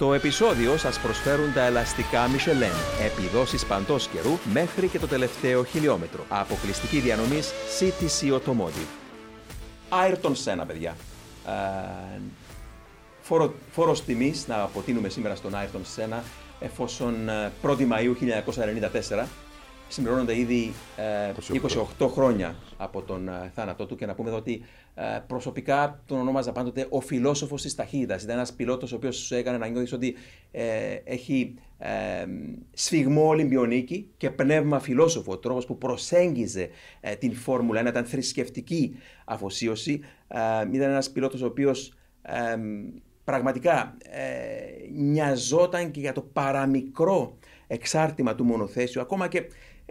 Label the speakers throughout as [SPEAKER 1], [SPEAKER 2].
[SPEAKER 1] Το επεισόδιο σας προσφέρουν τα ελαστικά Michelin, επιδόσεις παντός καιρού μέχρι και το τελευταίο χιλιόμετρο. Αποκλειστική διανομής CTC Automotive. Ayrton Senna, παιδιά. Ε, φόρο, φόρος τιμής να αποτείνουμε σήμερα στον Ayrton Senna εφόσον 1η Μαΐου 1994 συμπληρώνονται ήδη ε, 28. χρόνια από τον ε, θάνατό του και να πούμε εδώ ότι ε, προσωπικά τον ονόμαζα πάντοτε ο φιλόσοφος της ταχύτητας. Ήταν ένας πιλότος ο οποίος σου έκανε να νιώθεις ότι ε, έχει ε, σφιγμό Ολυμπιονίκη και πνεύμα φιλόσοφο. Ο τρόπος που προσέγγιζε την Φόρμουλα 1 ήταν θρησκευτική αφοσίωση. ήταν ένας πιλότος ο οποίος πραγματικά νοιαζόταν και για το παραμικρό εξάρτημα του μονοθέσιου, ακόμα και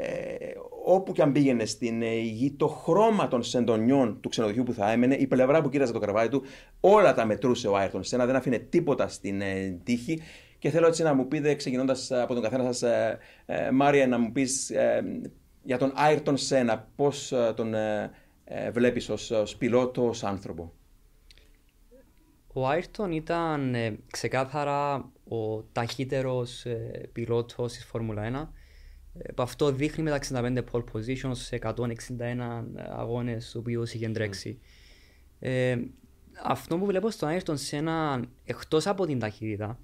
[SPEAKER 1] ε, όπου και αν πήγαινε στην ε, γη, το χρώμα των σεντονιών του ξενοδοχείου που θα έμενε, η πλευρά που κοίταζε το κρεβάτι του, όλα τα μετρούσε ο Άιρτον Σένα, δεν άφηνε τίποτα στην ε, τύχη. Και θέλω έτσι να μου πείτε, ξεκινώντας από τον καθένα σας, ε, ε, Μάρια, να μου πεις ε, για τον Άιρτον Σένα, πώς τον βλέπεις ως πιλότο, ως άνθρωπο;
[SPEAKER 2] Ο Άιρτον ήταν ξεκάθαρα ο ταχύτερος πιλότος της Φόρμουλα 1 που αυτό δείχνει με τα 65 pole positions σε 161 αγώνες στους οποίους είχε τρέξει. Ε, αυτό που βλέπω στον Άιρτον Σένα εκτός από την ταχύτητα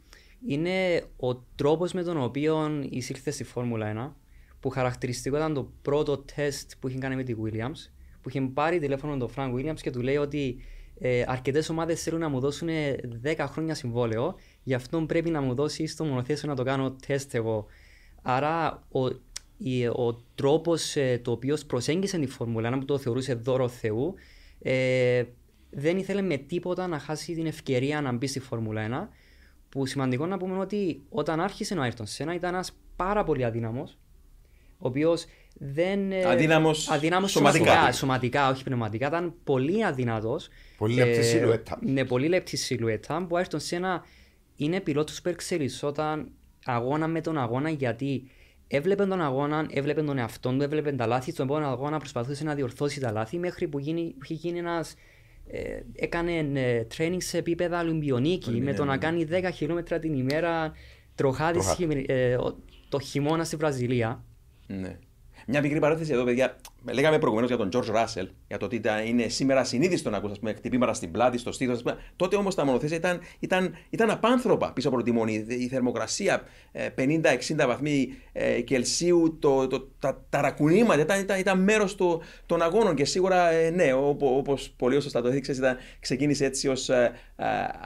[SPEAKER 2] είναι ο τρόπος με τον οποίο εισήλθε στη Φόρμουλα 1 που χαρακτηριστικό ήταν το πρώτο τεστ που είχε κάνει με τη Williams που είχε πάρει τηλέφωνο τον Frank Williams και του λέει ότι ε, αρκετές ομάδες θέλουν να μου δώσουν 10 χρόνια συμβόλαιο, γι' αυτό πρέπει να μου δώσεις το μονοθέσιο να το κάνω τεστ εγώ. Άρα ο, ο τρόπος ε, το οποίος προσέγγισε τη Φόρμουλα 1 που το θεωρούσε δώρο Θεού ε, δεν ήθελε με τίποτα να χάσει την ευκαιρία να μπει στη Φόρμουλα 1 που σημαντικό να πούμε ότι όταν άρχισε ο Άιρτον Σένα ήταν ένας πάρα πολύ αδύναμος, ο οποίος δεν.
[SPEAKER 1] Ε, αδύναμος
[SPEAKER 2] σωματικά. σωματικά. Σωματικά, όχι πνευματικά. Ήταν πολύ αδυνατό.
[SPEAKER 3] Πολύ λεπτή ε, σιλουέτα.
[SPEAKER 2] Ναι, πολύ λεπτή σιλουέτα. Που ο Άιρτον Σένα είναι πιλότος που εξελισσόταν αγώνα με τον αγώνα γιατί έβλεπε τον αγώνα, έβλεπε τον εαυτό του, έβλεπε τα λάθη. Στον επόμενο αγώνα προσπαθούσε να διορθώσει τα λάθη μέχρι που, γίνει, είχε γίνει ένας. Ε, έκανε ε, training σε επίπεδα Ολυμπιονίκη με το να κάνει 10 χιλιόμετρα την ημέρα τροχάδι ε, το χειμώνα στη Βραζιλία.
[SPEAKER 1] Ναι. Μια μικρή παρένθεση εδώ, παιδιά. Λέγαμε προηγουμένως για τον George Russell, για το ότι είναι σήμερα συνείδητο να ακούσει χτυπήματα στην πλάτη, στο στήθος. Τότε όμως τα μονοθέσια ήταν, ήταν, ήταν απάνθρωπα πίσω από το τιμόνι. Η θερμοκρασία 50-60 ε, βαθμοί ε, Κελσίου, το, το, τα ταρακουνήματα ήταν, ήταν, ήταν μέρος των αγώνων. Και σίγουρα, ε, ναι, όπως πολύ σωστά το έδειξες, ξεκίνησε έτσι ως,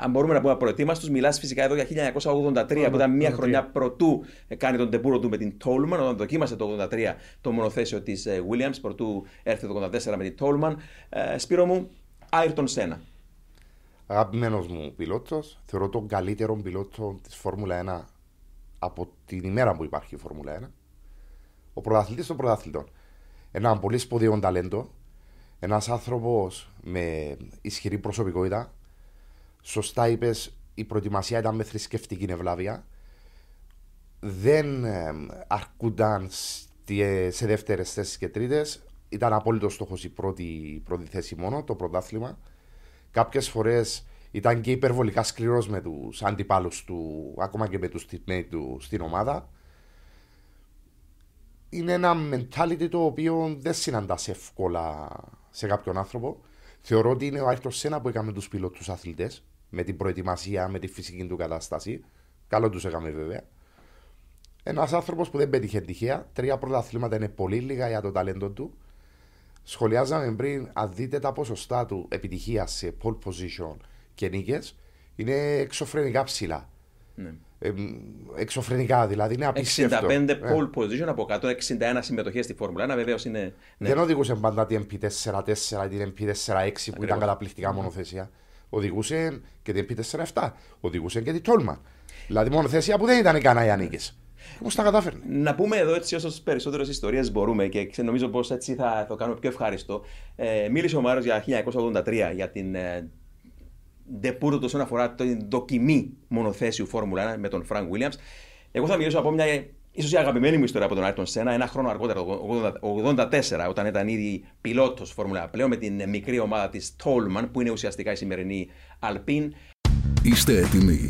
[SPEAKER 1] αν μπορούμε να πούμε, προετοίμαστο. Μιλάς φυσικά εδώ για 1983, που ήταν μια χρονιά πρωτού κάνει τον τεπούρο του με την Tolman, όταν δοκίμασε το 1983 το μονοθέσιο της Williams πρωτού έρθει το 84 με την Τόλμαν. Ε, Σπύρο μου, Άιρτον Σένα.
[SPEAKER 3] Αγαπημένος μου πιλότος. Θεωρώ τον καλύτερο πιλότο της Φόρμουλα 1 από την ημέρα που υπάρχει η Φόρμουλα 1. Ο πρωταθλητής των πρωταθλητών. Ένα πολύ σπουδαίο ταλέντο. Ένας άνθρωπος με ισχυρή προσωπικότητα. Σωστά είπες, η προετοιμασία ήταν με θρησκευτική ευλάβεια. Δεν ε, αρκούνταν σε δεύτερες θέσεις και τρίτες. Ήταν απόλυτος στόχος η πρώτη, πρώτη θέση μόνο, το πρωτάθλημα. Κάποιες φορές ήταν και υπερβολικά σκληρός με τους αντιπάλους του, ακόμα και με τους teammate του στην ομάδα. Είναι ένα mentality το οποίο δεν συναντάς εύκολα σε κάποιον άνθρωπο. Θεωρώ ότι είναι ο Άιρτο Σένα που έκαμε τους πιλότους αθλητές με την προετοιμασία, με τη φυσική του κατάσταση. Καλό τους έκαμε βέβαια. Ένας άνθρωπος που δεν πέτυχε τυχαία. Τρία πρωταθλήματα είναι πολύ λίγα για το ταλέντο του. Σχολιάζαμε πριν, αν δείτε τα ποσοστά του επιτυχίας σε pole position και νίκες, είναι εξωφρενικά ψηλά. Ναι. Ε, εξωφρενικά δηλαδή, είναι απίστευτο.
[SPEAKER 1] 65 ε. pole position από 161 συμμετοχές στη Φόρμουλα 1, βεβαίως είναι.
[SPEAKER 3] Ναι. Δεν οδηγούσε πάντα την MP4-4 ή την MP4-6 που ήταν καταπληκτικά μονοθέσια. Οδηγούσε και την MP4-7. Οδηγούσε και την Τόλμαν. Δηλαδή μονοθέσια που δεν ήταν ικανά για νίκες. Πώς τα κατάφερνε.
[SPEAKER 1] Να πούμε εδώ έτσι όσες περισσότερες ιστορίες μπορούμε και νομίζω πως έτσι θα το κάνουμε πιο ευχάριστο. Ε, μίλησε ο Μάριο για 1983 για την ε, ντεμπούτο όσον αφορά την δοκιμή μονοθέσιου Φόρμουλα 1 με τον Φρανκ Γουίλιαμς. Εγώ θα μιλήσω από μια ίσως η αγαπημένη μου ιστορία από τον Άιρτον Σένα, ένα χρόνο αργότερα, το 1984, όταν ήταν ήδη πιλότος Φόρμουλα πλέον με την μικρή ομάδα της Τόλμαν, που είναι ουσιαστικά η σημερινή Αλπίν.
[SPEAKER 4] Είστε έτοιμοι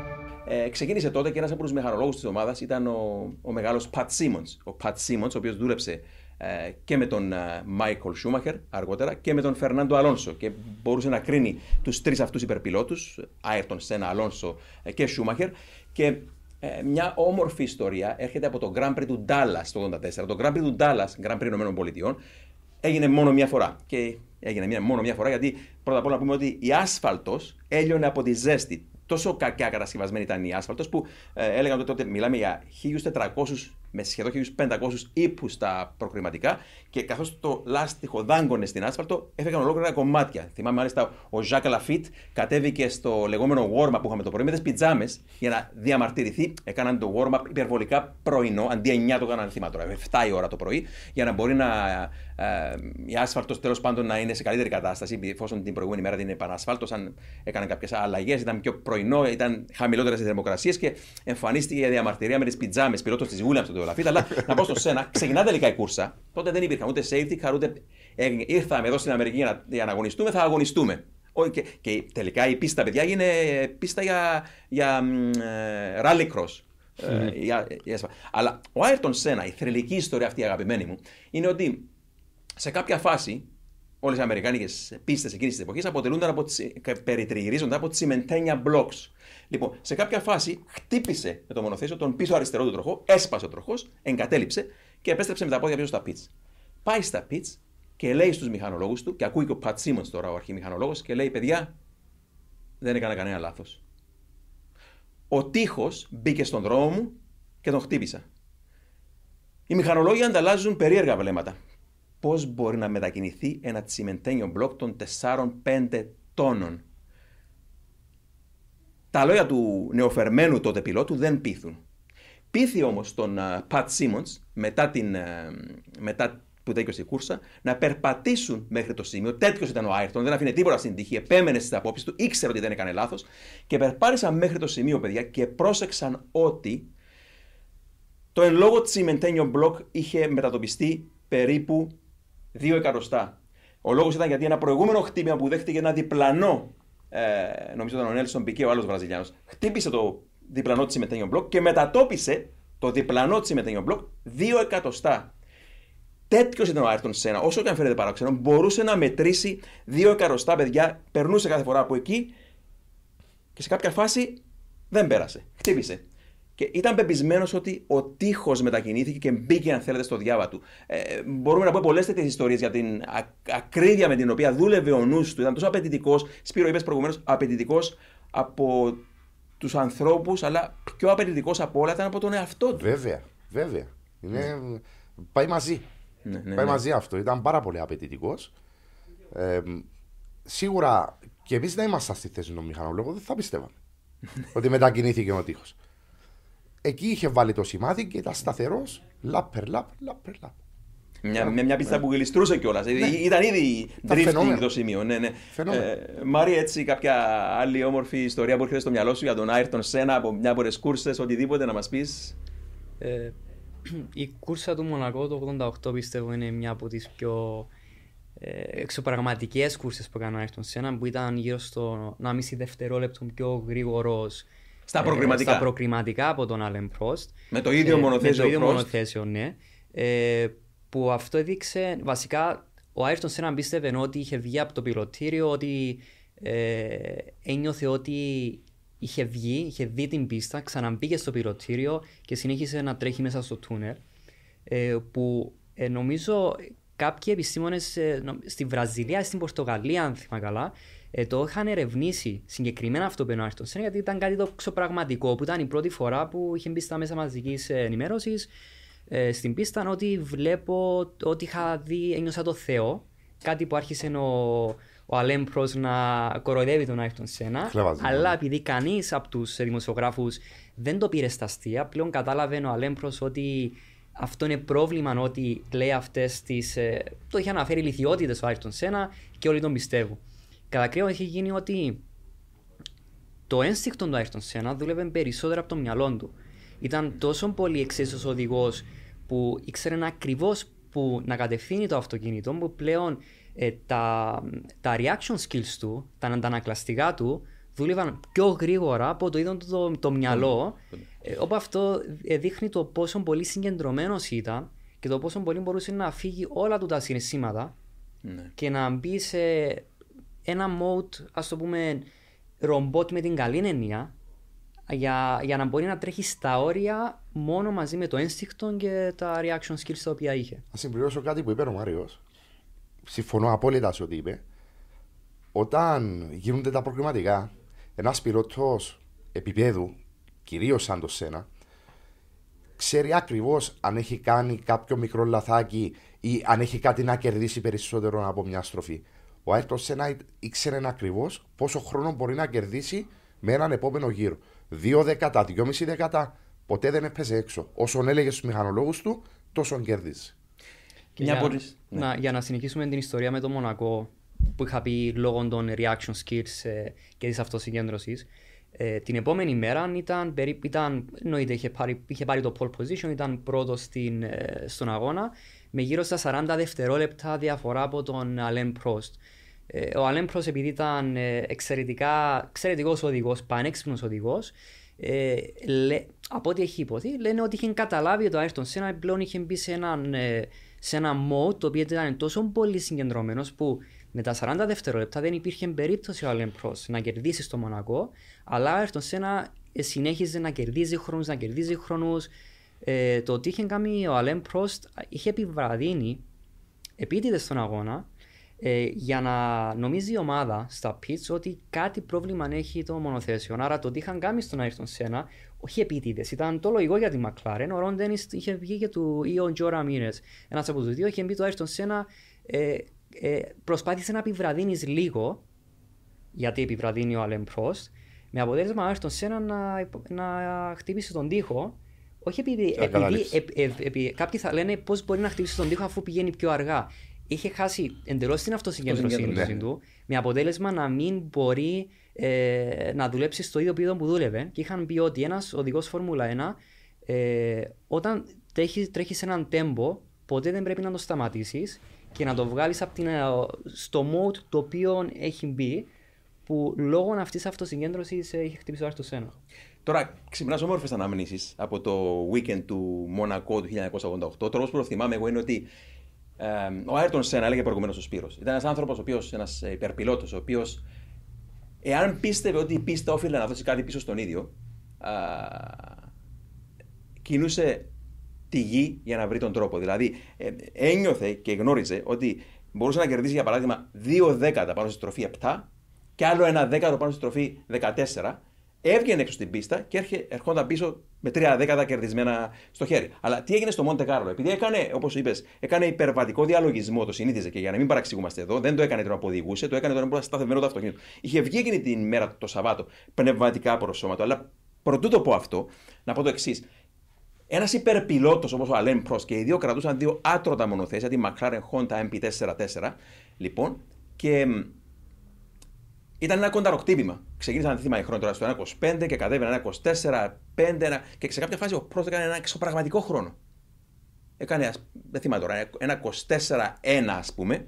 [SPEAKER 1] Ε, ξεκίνησε τότε και ένας από τους μηχανολόγους της ομάδας ήταν ο, ο μεγάλος Πατ Σίμονς. Ο Πατ Σίμονς, ο οποίος δούλεψε ε, και με τον Μάικλ Σούμαχερ αργότερα και με τον Φερνάντο Αλόνσο και μπορούσε να κρίνει τους τρεις αυτούς υπερπιλότους, Άιρτον, Σένα, Αλόνσο ε, και Σούμαχερ. Και ε, μια όμορφη ιστορία έρχεται από το Grand Prix του Dallas το 1984. Το Grand Prix του Dallas, Grand Prix Ηνωμένων Πολιτειών, έγινε μόνο μια φορά. Και έγινε μια, μόνο μια φορά γιατί πρώτα απ' όλα να πούμε ότι η άσφαλτος έλειωνε από τη ζέστη τόσο κακιά κατασκευασμένη ήταν η άσφαλτο που ε, έλεγαν ότι τότε μιλάμε για 1400 με σχεδόν 1500 ύπους στα προκριματικά και καθώς το λάστιχο δάγκωνε στην άσφαλτο, έφεγαν ολόκληρα κομμάτια. Θυμάμαι μάλιστα ο Ζακ Λαφίτ κατέβηκε στο λεγόμενο warm-up που είχαμε το πρωί με τις πιτζάμες για να διαμαρτυρηθεί. Έκαναν το warm-up υπερβολικά πρωινό, αντί 9 το έκαναν θύμα τώρα, 7 η ώρα το πρωί, για να μπορεί να ε, η άσφαλτος τέλος πάντων να είναι σε καλύτερη κατάσταση, εφόσον την προηγούμενη μέρα την επανασφάλτο, αν έκαναν κάποιες αλλαγές, ήταν πιο πρωινό, ήταν χαμηλότερες οι θερμοκρασίες και εμφανίστηκε η διαμαρτυρία με τις πιτζάμες πιλότος της Williams του Λαφίτ. Αλλά να πω στο σένα, ξεκινά τελικά η κούρσα. Τότε δεν υπήρχαν ούτε safety car, ούτε. Ήρθαμε εδώ στην Αμερική για να, για να αγωνιστούμε, θα αγωνιστούμε. Και, και τελικά η πίστα, παιδιά, είναι πίστα για, για ε, rally cross. Ε, Αλλά ο Άιρτον Σένα, η θρελική ιστορία αυτή αγαπημένη μου, είναι ότι σε κάποια φάση όλες οι Αμερικάνικες πίστες εκείνης της εποχής αποτελούνταν από τις, περιτριγυρίζονταν από τσιμεντένια blocks. Λοιπόν, σε κάποια φάση χτύπησε με το μονοθέσιο τον πίσω αριστερό του τροχό, έσπασε ο τροχός, εγκατέλειψε και επέστρεψε με τα πόδια πίσω στα πιτς. Πάει στα πιτς και λέει στους μηχανολόγους του, και ακούει και ο Πατ Σίμονς τώρα, ο αρχιμηχανολόγος, και λέει: Παιδιά, δεν έκανα κανένα λάθος. Ο τείχος μπήκε στον δρόμο μου και τον χτύπησα. Οι μηχανολόγοι ανταλλάζουν περίεργα βλέμματα πώς μπορεί να μετακινηθεί ένα τσιμεντένιο μπλοκ των 4-5 τόνων. Τα λόγια του νεοφερμένου τότε πιλότου δεν πείθουν. Πείθει όμως τον Πατ Σίμον μετά, την, μετά που τέλειωσε η κούρσα να περπατήσουν μέχρι το σημείο. Τέτοιος ήταν ο Άιρτον, δεν αφήνε τίποτα στην τύχη, επέμενε στις απόψεις του, ήξερε ότι δεν έκανε λάθος και περπάτησαν μέχρι το σημείο, παιδιά, και πρόσεξαν ότι το εν λόγω τσιμεντένιο μπλοκ είχε μετατοπιστεί περίπου δύο εκατοστά. Ο λόγος ήταν γιατί ένα προηγούμενο χτύπημα που δέχτηκε ένα διπλανό, ε, νομίζω ήταν ο Νέλσον Πικέ, ο άλλος Βραζιλιάνος, χτύπησε το διπλανό τσιμετένιο μπλοκ και μετατόπισε το διπλανό τσιμετένιο μπλοκ δύο εκατοστά. Τέτοιος ήταν ο Άιρτον Σένα. Όσο και αν φαίνεται παράξενο, μπορούσε να μετρήσει δύο εκατοστά παιδιά, περνούσε κάθε φορά από εκεί και σε κάποια φάση δεν πέρασε. Χτύπησε. Και ήταν πεπισμένος ότι ο τείχος μετακινήθηκε και μπήκε, αν θέλετε, στο διάβα του. Ε, μπορούμε να πούμε πολλές τέτοιες ιστορίες για την ακρίβεια με την οποία δούλευε ο νους του. Ήταν τόσο απαιτητικός, Σπύρο, είπες προηγουμένως, απαιτητικός από τους ανθρώπους, αλλά πιο απαιτητικός από όλα ήταν από τον εαυτό του.
[SPEAKER 3] Βέβαια, βέβαια. Είναι... Πάει μαζί. Ναι, ναι, Πάει ναι. μαζί αυτό. Ήταν πάρα πολύ απαιτητικός. Ε, σίγουρα και εμείς δεν ήμασταν στη θέση του μηχανολόγου, δεν θα πιστεύαμε ότι μετακινήθηκε ο τείχος. Εκεί είχε βάλει το σημάδι και ήταν σταθερός. Λάπερ, λάπερ, λάπερ, λάπερ.
[SPEAKER 1] Μια, μια, μια πίστα ναι. που γλιστρούσε κιόλας. Ναι. Ήταν ήδη drifting το σημείο. Ναι, ναι. Ε, Μάρι, έτσι κάποια άλλη όμορφη ιστορία που έρχεται στο μυαλό σου για τον Άιρτον Σένα από μια από τις κούρσες, οτιδήποτε να μας πεις.
[SPEAKER 2] Ε, η κούρσα του Μονακό το 88 πιστεύω είναι μια από τις πιο ε, εξωπραγματικές κούρσες που έκανε ο Άιρτον Σένα που ήταν γύρω στο 1,5 δευτερόλεπτο πιο γρήγορος
[SPEAKER 1] στα ε, προκριματικά.
[SPEAKER 2] στα προκριματικά από τον Άλεν Πρόστ.
[SPEAKER 1] Με το ίδιο μονοθέσιο.
[SPEAKER 2] με το ίδιο μονοθέσιο, ναι. Ε, που αυτό έδειξε, βασικά, ο Άιρτον Σένα πίστευε ότι είχε βγει από το πιλωτήριο, ότι ε, ένιωθε ότι είχε βγει, είχε δει την πίστα, ξαναμπήκε στο πιλωτήριο και συνέχισε να τρέχει μέσα στο τούνελ. Ε, που ε, νομίζω κάποιοι επιστήμονες ε, στη Βραζιλία, στην Πορτογαλία, αν θυμάμαι καλά, ε, το είχαν ερευνήσει συγκεκριμένα αυτό που εννοώ γιατί ήταν κάτι το ξοπραγματικό που ήταν η πρώτη φορά που είχε μπει στα μέσα μαζικής ενημέρωσης ε, στην πίστα ότι βλέπω ότι είχα δει, ένιωσα το Θεό. Κάτι που άρχισε ο, ο Αλέν Προστ να κοροϊδεύει τον Άιρτον Σένα. αλλά ναι. επειδή κανείς από τους δημοσιογράφους δεν το πήρε στα αστεία, πλέον κατάλαβε ο Αλέν Προστ ότι αυτό είναι πρόβλημα ότι λέει αυτές τις. Ε, το είχε αναφέρει ηλιθιότητες ο Άιρτον Σένα και όλοι τον πιστεύουν. Κατ' ακρίβεια έχει γίνει ότι το ένστικτο του Άιρτον Σένα δούλευε περισσότερο από το μυαλό του. Ήταν τόσο πολύ εξίσου οδηγός που ήξερε ακριβώς που να κατευθύνει το αυτοκίνητο που πλέον ε, τα, τα reaction skills του, τα αντανακλαστικά του, δούλευαν πιο γρήγορα από το ίδιο το, το, μυαλό. Ε, όπου αυτό ε, δείχνει το πόσο πολύ συγκεντρωμένος ήταν και το πόσο πολύ μπορούσε να φύγει όλα του τα συναισθήματα ναι. και να μπει σε ένα mode, ας το πούμε, ρομπότ με την καλή έννοια, για, για να μπορεί να τρέχει στα όρια μόνο μαζί με το ένστικτο και τα reaction skills τα οποία είχε.
[SPEAKER 3] Να συμπληρώσω κάτι που είπε ο Μάριος. Συμφωνώ απόλυτα σε ό,τι είπε. Όταν γίνονται τα προβληματικά, ένας πιλότος επίπεδου, κυρίως σαν το σένα, ξέρει ακριβώς αν έχει κάνει κάποιο μικρό λαθάκι ή αν έχει κάτι να κερδίσει περισσότερο από μια στροφή. Ο Άιρτον Σένα ήξερε ακριβώς πόσο χρόνο μπορεί να κερδίσει με έναν επόμενο γύρο. Δύο δεκατά, δυόμιση δεκατά, ποτέ δεν έπαιζε έξω. Όσον έλεγε στους μηχανολόγους του, τόσο κέρδισε.
[SPEAKER 2] Για, ναι. να, για να συνεχίσουμε την ιστορία με το Μονακό που είχα πει λόγω των reaction skills ε, και της αυτοσυγκέντρωσης. Ε, την επόμενη μέρα ήταν, περίπου, ήταν εννοείται, είχε πάρει, είχε πάρει το pole position, ήταν πρώτος στην, ε, στον αγώνα με γύρω στα 40 δευτερόλεπτα διαφορά από τον Αλέμ Πρόστ. Ε, ο Αλέμ Πρόστ επειδή ήταν ε, εξαιρετικά εξαιρετικός οδηγός, πανέξυπνος οδηγός, ε, από ό,τι έχει υποθεί, λένε ότι είχε καταλάβει ότι ο Άιρτον Σένα πλέον είχε μπει σε, έναν, ε, σε ένα mode το οποίο ήταν τόσο πολύ συγκεντρωμένος που με τα 40 δευτερόλεπτα δεν υπήρχε περίπτωση ο Αλέμ Πρόστ να κερδίσει στο Μονακό, αλλά ο Άιρτον Σένα συνέχιζε να κερδίζει χρόνους, να κερδίζει χρόνους. Ε, το ότι είχε κάνει ο Αλέμ Πρόστ είχε επιβραδύνει επίτηδες στον αγώνα ε, για να νομίζει η ομάδα στα πιτς ότι κάτι πρόβλημα έχει το μονοθέσιο. Άρα το ότι είχαν κάνει στον Άιρτον Σένα, όχι επίτηδες, ήταν το λογικό για τη Μακλάρεν. Ο Ρον είχε βγει και του ή ο Τζο Ραμίνες, ένας από τους δύο, είχε μπει το Άιρτον Σένα, ε, ε, προσπάθησε να επιβραδύνεις λίγο, γιατί επιβραδύνει ο Αλέμ Πρόστ, με αποτέλεσμα ο Άιρτον Σένα να, να χτύπησε τον τοίχο. Όχι επειδή, επειδή ε, ε, ε, κάποιοι θα λένε πώς μπορεί να χτυπήσει τον τοίχο αφού πηγαίνει πιο αργά είχε χάσει εντελώς την αυτοσυγκέντρωσή ναι. του, με αποτέλεσμα να μην μπορεί ε, να δουλέψει στο ίδιο επίπεδο που δούλευε. Και είχαν πει ότι ένας οδηγός Φόρμουλα 1, ε, όταν τρέχει σε έναν τέμπο, ποτέ δεν πρέπει να το σταματήσεις και να το βγάλεις ε, στο mode το οποίο έχει μπει, που λόγω αυτής της αυτοσυγκέντρωσης έχει χτυπήσει το άρθρο σένα.
[SPEAKER 1] Τώρα, ξυπνάς όμορφες αναμνήσεις από το weekend του Μονακό του 1988. Το τρόπο που το θυμάμαι εγώ είναι ότι ο Άιρτον Σένα έλεγε προηγουμένως ο Σπύρος. Ήταν ένας άνθρωπος, ο οποίος, ένας υπερπιλότος, ο οποίος, εάν πίστευε ότι η πίστα όφιλε να δώσει κάτι πίσω στον ίδιο, α, κινούσε τη γη για να βρει τον τρόπο. Δηλαδή, ε, ένιωθε και γνώριζε ότι μπορούσε να κερδίσει, για παράδειγμα, δύο δέκατα πάνω στη στροφή 7 και άλλο ένα δέκατο πάνω στη στροφή 14 έβγαινε έξω στην πίστα και ερχόταν πίσω με τρία δέκατα κερδισμένα στο χέρι. Αλλά τι έγινε στο Μόντε Κάρλο, επειδή έκανε, όπως είπες, έκανε υπερβατικό διαλογισμό, το συνήθιζε και για να μην παραξηγούμαστε εδώ, δεν το έκανε τον οδηγούσε, το έκανε τον που σταθερό το αυτοκίνητο. Είχε βγει εκείνη την μέρα το Σαββάτο πνευματικά προσώματο. Αλλά προτού το πω αυτό, να πω το εξής. Ένας υπερπιλότος όπως ο Αλέμ Προ και οι δύο κρατούσαν δύο άτρωτα μονοθέσια, τη McLaren Honda MP44, λοιπόν, και ήταν ένα κονταροκτύπημα. Ξεκίνησαν να η χρόνια τώρα στο 1,25 και κατέβαινε ένα 24, 5 και σε κάποια φάση ο πρώτος έκανε ένα εξωπραγματικό χρόνο. Έκανε, δεν θυμάμαι τώρα, ένα 24-1 ας πούμε.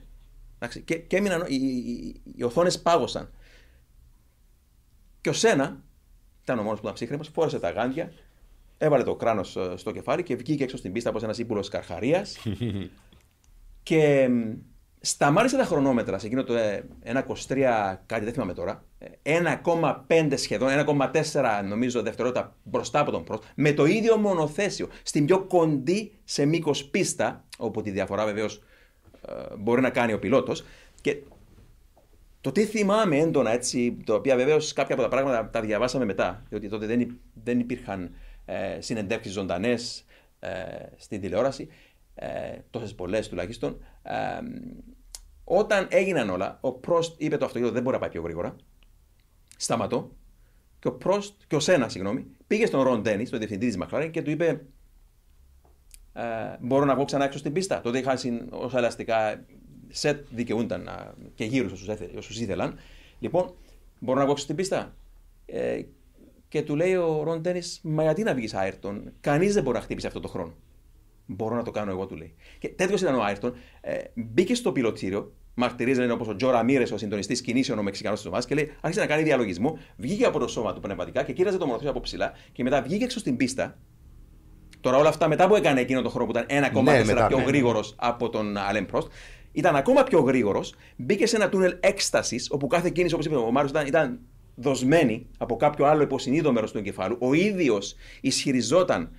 [SPEAKER 1] Και, και έμειναν, οι, οι, οι οθόνες πάγωσαν. Και ο Σένα, ήταν ο μόνος που ήταν ψύχρεμος, φόρεσε τα γάντια, έβαλε το κράνος στο κεφάλι και βγήκε έξω στην πίστα όπως ένας ύπουλος καρχαρίας. και Σταμάτησε τα χρονόμετρα σε εκείνο το 1,23 ε, κάτι, δεν θυμάμαι τώρα. 1,5 σχεδόν, 1,4 νομίζω δευτερόλεπτα μπροστά από τον Πρόστ, με το ίδιο μονοθέσιο, στην πιο κοντή σε μήκος πίστα, όπου τη διαφορά βεβαίως ε, μπορεί να κάνει ο πιλότος. Και το τι θυμάμαι έντονα έτσι, το οποίο βεβαίως κάποια από τα πράγματα τα διαβάσαμε μετά, διότι τότε δεν, δεν υπήρχαν ε, συνεντεύξεις ζωντανές ε, στην τηλεόραση, ε, τόσες πολλές τουλάχιστον. Ε, όταν έγιναν όλα, ο Πρόστ είπε το αυτοκίνητο δεν μπορεί να πάει πιο γρήγορα. Σταματώ. Και ο Πρόστ, και ο Σένας, συγγνώμη, πήγε στον Ρον Ντένι, τον διευθυντή της Μακλάρεν, και του είπε: ε, μπορώ να βγω ξανά έξω στην πίστα. Τότε είχαν όσα ελαστικά σετ δικαιούνταν να, και γύρω όσους ήθελαν. Λοιπόν, μπορώ να βγω έξω στην πίστα. Ε, και του λέει ο Ρον Τένις, Μα γιατί να βγεις Άιρτον, κανείς δεν μπορεί να χτύπησε αυτό το χρόνο. Μπορώ να το κάνω εγώ, του λέει. Και τέτοιος ήταν ο Άιρτον. Ε, μπήκε στο πιλωτήριο, μαρτυρίζανε όπως ο Τζο Ραμίρες, ο συντονιστής κινήσεων, ο Μεξικανός της ομάδας, και λέει: Άρχισε να κάνει διαλογισμό, βγήκε από το σώμα του πνευματικά και κοίταζε το μονοθέσιο από ψηλά και μετά βγήκε έξω στην πίστα. Τώρα όλα αυτά μετά που έκανε εκείνο το χρόνο που ήταν 1,4 ναι, πιο ναι, ναι. γρήγορος από τον Αλέμ Πρόστ, ήταν ακόμα πιο γρήγορος, μπήκε σε ένα τούνελ έκστασης, όπου κάθε κίνηση, όπως είπε ο Μάριος, ήταν, ήταν δοσμένη από κάποιο άλλο υποσυνείδητο μέρος του εγκεφάλου. Ο ίδιος ισχυριζόταν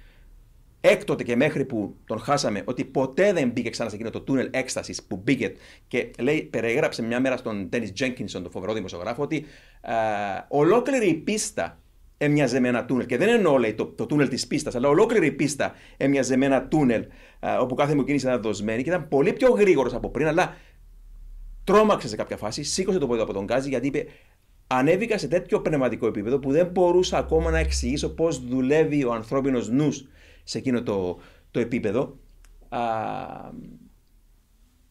[SPEAKER 1] έκτοτε και μέχρι που τον χάσαμε ότι ποτέ δεν μπήκε ξανά σε εκείνο το τούνελ έκστασης που μπήκε και λέει, περιέγραψε μια μέρα στον Τένι Τζένκινσον, τον φοβερό δημοσιογράφο, ότι α, ολόκληρη η πίστα έμοιαζε με ένα τούνελ. Και δεν εννοώ λέει, το, το τούνελ της πίστας, αλλά ολόκληρη η πίστα έμοιαζε με ένα τούνελ α, όπου κάθε μου κίνηση ήταν δοσμένη και ήταν πολύ πιο γρήγορος από πριν, αλλά τρόμαξε σε κάποια φάση, σήκωσε το πόδι από τον Γκάζι γιατί είπε ανέβηκα σε τέτοιο πνευματικό επίπεδο που δεν μπορούσα ακόμα να εξηγήσω πώς δουλεύει ο ανθρώπινος νους σε εκείνο το, το επίπεδο. Α,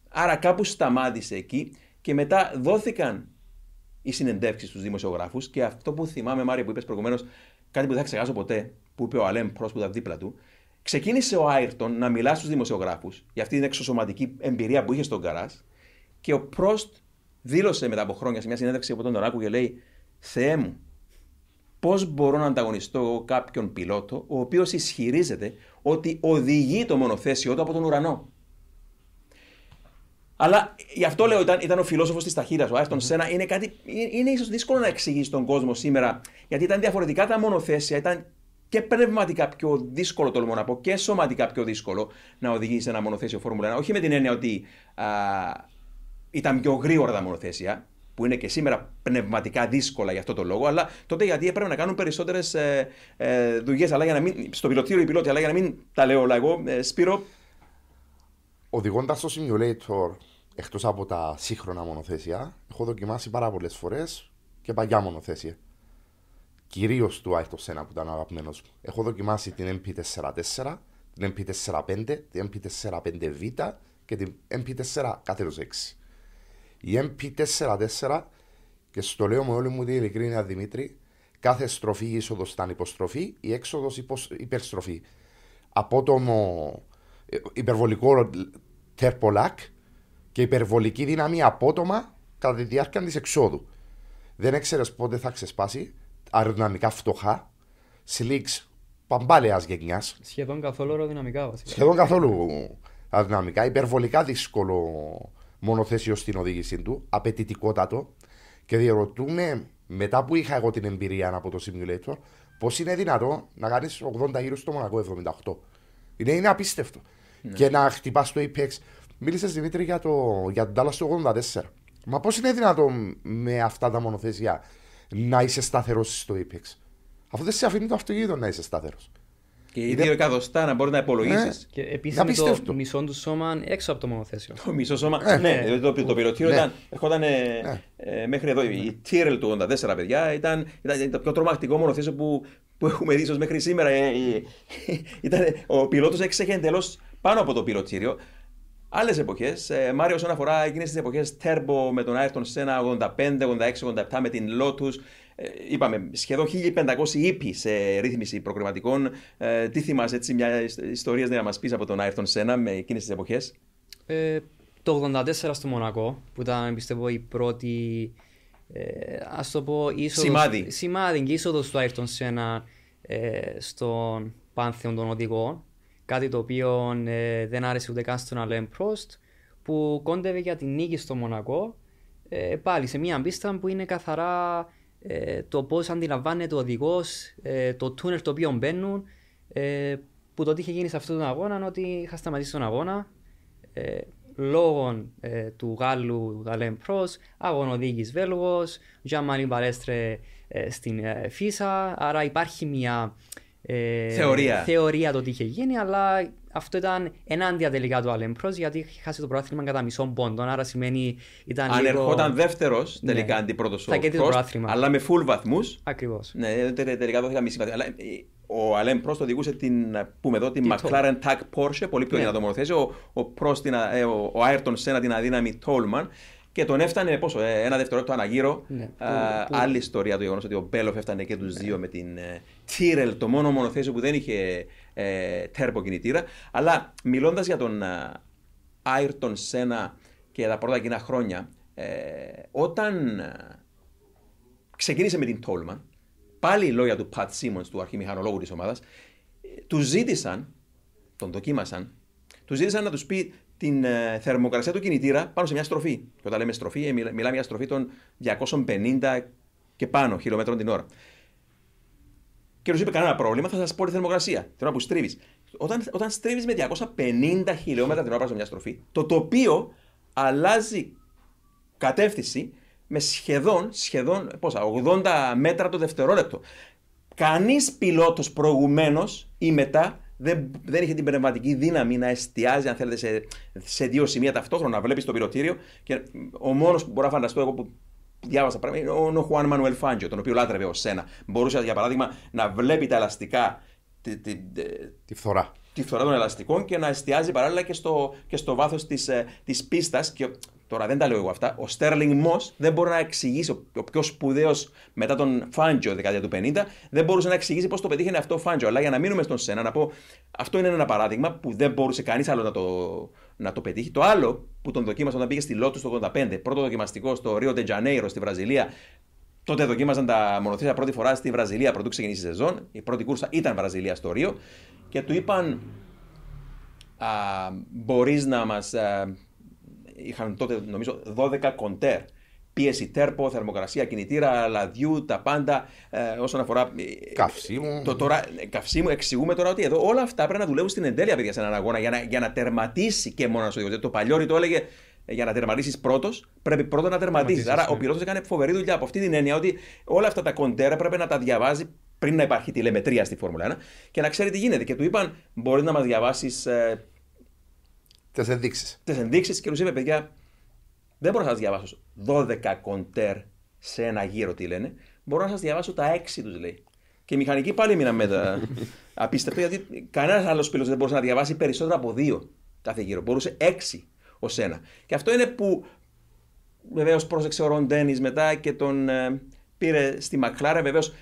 [SPEAKER 1] άρα κάπου σταμάτησε εκεί και μετά δόθηκαν οι συνεντεύξεις στους δημοσιογράφους και αυτό που θυμάμαι, Μάρια, που είπες προηγουμένως, κάτι που δεν θα ξεχάσω ποτέ, που είπε ο Αλέμ πρόσφατα δίπλα του, ξεκίνησε ο Άιρτον να μιλά στους δημοσιογράφους για αυτή την εξωσωματική εμπειρία που είχε στον Καράς και ο Πρόστ δήλωσε μετά από χρόνια σε μια συνέντευξη από τον Οράκου και λέει: Θεέ μου, πώς μπορώ να ανταγωνιστώ κάποιον πιλότο ο οποίος ισχυρίζεται ότι οδηγεί το μονοθέσιο του από τον ουρανό. Αλλά γι' αυτό λέω ήταν, ήταν ο φιλόσοφος της ταχύτητας, ο Άιστον Σένα. Είναι, κάτι, είναι ίσως δύσκολο να εξηγήσει τον κόσμο σήμερα, γιατί ήταν διαφορετικά τα μονοθέσια, ήταν και πνευματικά πιο δύσκολο, τολμώ να πω, και σωματικά πιο δύσκολο να οδηγήσει ένα μονοθέσιο Φόρμουλα 1. Όχι με την έννοια ότι α, ήταν πιο γρήγορα τα μονοθέσια, που είναι και σήμερα πνευματικά δύσκολα για αυτό το λόγο, αλλά τότε γιατί έπρεπε να κάνουν περισσότερες ε, ε, δουλειές στο πιλωτήριο οι πιλότοι, αλλά για να μην τα λέω όλα εγώ, ε, Σπύρο.
[SPEAKER 3] Οδηγώντας το simulator εκτός από τα σύγχρονα μονοθέσια, έχω δοκιμάσει πάρα πολλές φορές και παγιά μονοθέσια. Κυρίως του Άιχτο Σένα που ήταν αγαπημένος μου. Έχω δοκιμάσει την MP44, την MP45, την MP45V και την MP4 κάθετος 6. Η MP44 και στο λέω με όλη μου την ειλικρίνεια Δημήτρη, κάθε στροφή η είσοδος ήταν υποστροφή, η έξοδος υπερστροφή. Απότομο ε, υπερβολικό τερπολάκ και υπερβολική δύναμη απότομα κατά τη διάρκεια της εξόδου. Δεν έξερε πότε θα ξεσπάσει, αεροδυναμικά φτωχά, σλίξ παμπάλαιας γενιάς.
[SPEAKER 2] Σχεδόν καθόλου αεροδυναμικά βασικά.
[SPEAKER 3] Σχεδόν καθόλου αεροδυναμικά, υπερβολικά δύσκολο μονοθέσιο στην οδήγησή του, απαιτητικότατο. Και διαρωτούμε μετά που είχα εγώ την εμπειρία από το simulator, πώς είναι δυνατό να κάνεις 80 γύρους στο Μονακό 78. Είναι, είναι απίστευτο. Ναι. Και να χτυπάς το Apex. Μίλησες Δημήτρη για, το, για τον Dallas του 84. Μα πώς είναι δυνατό με αυτά τα μονοθέσια να είσαι σταθερός στο Apex; Αφού δεν σε αφήνει το αυτοκίνητο να είσαι σταθερός.
[SPEAKER 1] Και οι δύο εκατοστά να μπορεί να υπολογίσεις. Ναι.
[SPEAKER 2] Και επίσης το μισό του σώμα έξω από το μονοθέσιο.
[SPEAKER 1] Το μισό σώμα. Ναι, ναι, το, το, το πυροτήριο ναι. ήταν, ερχόταν ναι. ε, μέχρι εδώ. Η Τύρελ του 84, παιδιά, ήταν, ήταν το πιο τρομακτικό μονοθέσιο που, που έχουμε δει ίσως μέχρι σήμερα. Ε, ε, ήταν, ο πιλότος έξεχε εντελώς πάνω από το πυροτήριο. Άλλες εποχές, ε, Μάριο, όσον αφορά εκείνες τις εποχές Turbo με τον Ayrton Senna 85, 86, 87 με την Lotus, ε, είπαμε, σχεδόν 1500 ύπη σε ρύθμιση προκριματικών. Ε, τι θυμάσαι, έτσι, μια ιστορία να μας πεις από τον Άιρτον Σένα με εκείνες τις εποχές;
[SPEAKER 2] Ε, το 84 στο Μονακό, που ήταν πιστεύω η πρώτη. Ε, ας το πω, είσοδος,
[SPEAKER 1] σημάδι.
[SPEAKER 2] σημάδι και είσοδος του Άιρτον Σένα ε, στον πάνθεο των οδηγών. Κάτι το οποίο ε, δεν άρεσε ούτε καν στον Αλέμ Πρόστ, που κόντευε για την νίκη στο Μονακό. Ε, πάλι σε μια πίστα που είναι καθαρά ε, το πώς αντιλαμβάνεται ο οδηγός, ε, το τούνελ το οποίο μπαίνουν. Ε, που το τι είχε γίνει σε αυτόν τον αγώνα είναι ότι είχα σταματήσει τον αγώνα ε, λόγω ε, του Γάλλου Γαλέμ Προ, αγωνοδίκης Βέλγος, Τζαμάνι Μπαρέστρε στην Φίσα. Άρα υπάρχει μια
[SPEAKER 1] θεωρία.
[SPEAKER 2] θεωρία το τι είχε γίνει, αλλά αυτό ήταν ενάντια τελικά του Αλέμπρο γιατί είχε χάσει το πρόθυμα κατά μισό πόντο. Άρα σημαίνει ήταν.
[SPEAKER 1] Αν λίγο... ερχόταν δεύτερος τελικά ναι. αντί πρώτο
[SPEAKER 2] ο πρόθυμα.
[SPEAKER 1] Αλλά με full βαθμούς.
[SPEAKER 2] Ακριβώς.
[SPEAKER 1] Ναι, τελικά το είχα μισή βαθμού. Αλλά ε, ο Αλέμ Πρόστ οδηγούσε την, πούμε εδώ, την
[SPEAKER 2] Τι
[SPEAKER 1] McLaren TAC Porsche, πολύ πιο
[SPEAKER 2] Ναι.
[SPEAKER 1] δυνατό μονοθέσιο. Ο, ο, Prost την, ε, ο, ο Ayrton Senna την αδύναμη Tolman. Και τον έφτανε πόσο, ε, ένα δευτερόλεπτο αναγύρω.
[SPEAKER 2] Ναι,
[SPEAKER 1] Α,
[SPEAKER 2] που- που-
[SPEAKER 1] Άλλη ιστορία το γεγονός ότι ο Μπέλοφ έφτανε και τους δύο με την ε, Tyrrell, το μόνο μονοθέσιο που δεν είχε ε, turbo κινητήρα. Αλλά μιλώντας για τον ε, Ayrton Senna και τα πρώτα εκείνα χρόνια, ε, όταν ε, ξεκίνησε με την Tolman, πάλι οι λόγια του Pat Simmons, του αρχιμηχανολόγου της ομάδας, τους ζήτησαν, τον δοκίμασαν, τους ζήτησαν να τους πει την ε, θερμοκρασία του κινητήρα πάνω σε μια στροφή. Και όταν λέμε στροφή, ε, μιλά- μιλάμε για στροφή των 250 και πάνω χιλιόμετρων την ώρα. Και του είπε: Κανένα πρόβλημα, θα σας πω τη θερμοκρασία. Την ώρα που στρίβεις. Όταν, όταν στρίβεις με 250 χιλιόμετρα την ώρα πάνω σε μια στροφή, το τοπίο αλλάζει κατεύθυνση με σχεδόν, σχεδόν πόσα, 80 μέτρα το δευτερόλεπτο. Κανείς πιλότος προηγουμένως ή μετά δεν, δεν είχε την πνευματική δύναμη να εστιάζει, αν θέλετε, σε, σε δύο σημεία ταυτόχρονα. Βλέπεις το πιλωτήριο και ο μόνος που μπορώ να φανταστώ εγώ που διάβασα πράγματα είναι ο, ο Χουάν Μανουέλ Φάντζιο, τον οποίο λάτρευε ως σένα. Μπορούσε, για παράδειγμα, να βλέπει τα ελαστικά, τη, τη,
[SPEAKER 3] Τη φθορά.
[SPEAKER 1] τη φθορά των ελαστικών και να εστιάζει παράλληλα και στο, και στο βάθος της της πίστας. Και τώρα δεν τα λέω εγώ αυτά. Ο Στέρλινγκ Μό δεν μπορεί να εξηγήσει, ο, ο πιο σπουδαίος μετά τον Φάντζο δεκαετία του 50, δεν μπορούσε να εξηγήσει πώς το πετύχαινε αυτό ο Φάντζο. Αλλά για να μείνουμε στον Σένα, να πω αυτό είναι ένα παράδειγμα που δεν μπορούσε κανείς άλλο να το, να το πετύχει. Το άλλο που τον δοκίμασε όταν πήγε στη Λότου το 85, πρώτο δοκιμαστικό στο Ρίο de Janeiro στη Βραζιλία, Τότε δοκίμαζαν τα μονοθέσια πρώτη φορά στη Βραζιλία πρωτού ξεκινήσει η σεζόν. Η πρώτη κούρσα ήταν Βραζιλία στο Ρίο. Και του είπαν, α, μπορείς να μας... α, είχαν τότε νομίζω 12 κοντέρ. Πίεση τέρπο, θερμοκρασία, κινητήρα, λαδιού, τα πάντα ε, όσον αφορά. ε,
[SPEAKER 3] Καυσίμου.
[SPEAKER 1] Το, τώρα, ε, καυσίμου, εξηγούμε τώρα ότι εδώ όλα αυτά πρέπει να δουλεύουν στην εντέλεια, παιδιά, σε έναν αγώνα για να, για να τερματίσει και μόνος ο οδηγό. Το παλιόρι το έλεγε ε, για να τερματίσεις πρώτος, πρέπει πρώτα να τερματίσει.
[SPEAKER 2] Τερματίσεις,
[SPEAKER 1] Άρα ο
[SPEAKER 2] ναι.
[SPEAKER 1] πιλότο έκανε φοβερή δουλειά από αυτή την έννοια ότι όλα αυτά τα κοντέρ πρέπει να τα διαβάζει πριν να υπάρχει τηλεμετρία στη Φόρμουλα 1 και να ξέρει τι γίνεται. Και του είπαν, μπορεί να μας διαβάσεις ε,
[SPEAKER 3] Τις ενδείξεις.
[SPEAKER 1] τις ενδείξεις και τους είπε, παιδιά, δεν μπορώ να σας διαβάσω 12 κοντέρ σε ένα γύρο, τι λένε. Μπορώ να σας διαβάσω τα 6 τους, λέει. Και οι μηχανικοί πάλι μείναν με τα. Απίστευτο, γιατί κανένας άλλος πιλότο δεν μπορούσε να διαβάσει περισσότερα από δύο κάθε γύρο. Μπορούσε 6 ως ένα. Και αυτό είναι που βεβαίως πρόσεξε ο Ρον Ντένις μετά και τον ε, πήρε στη Μακλάρα. Βεβαίως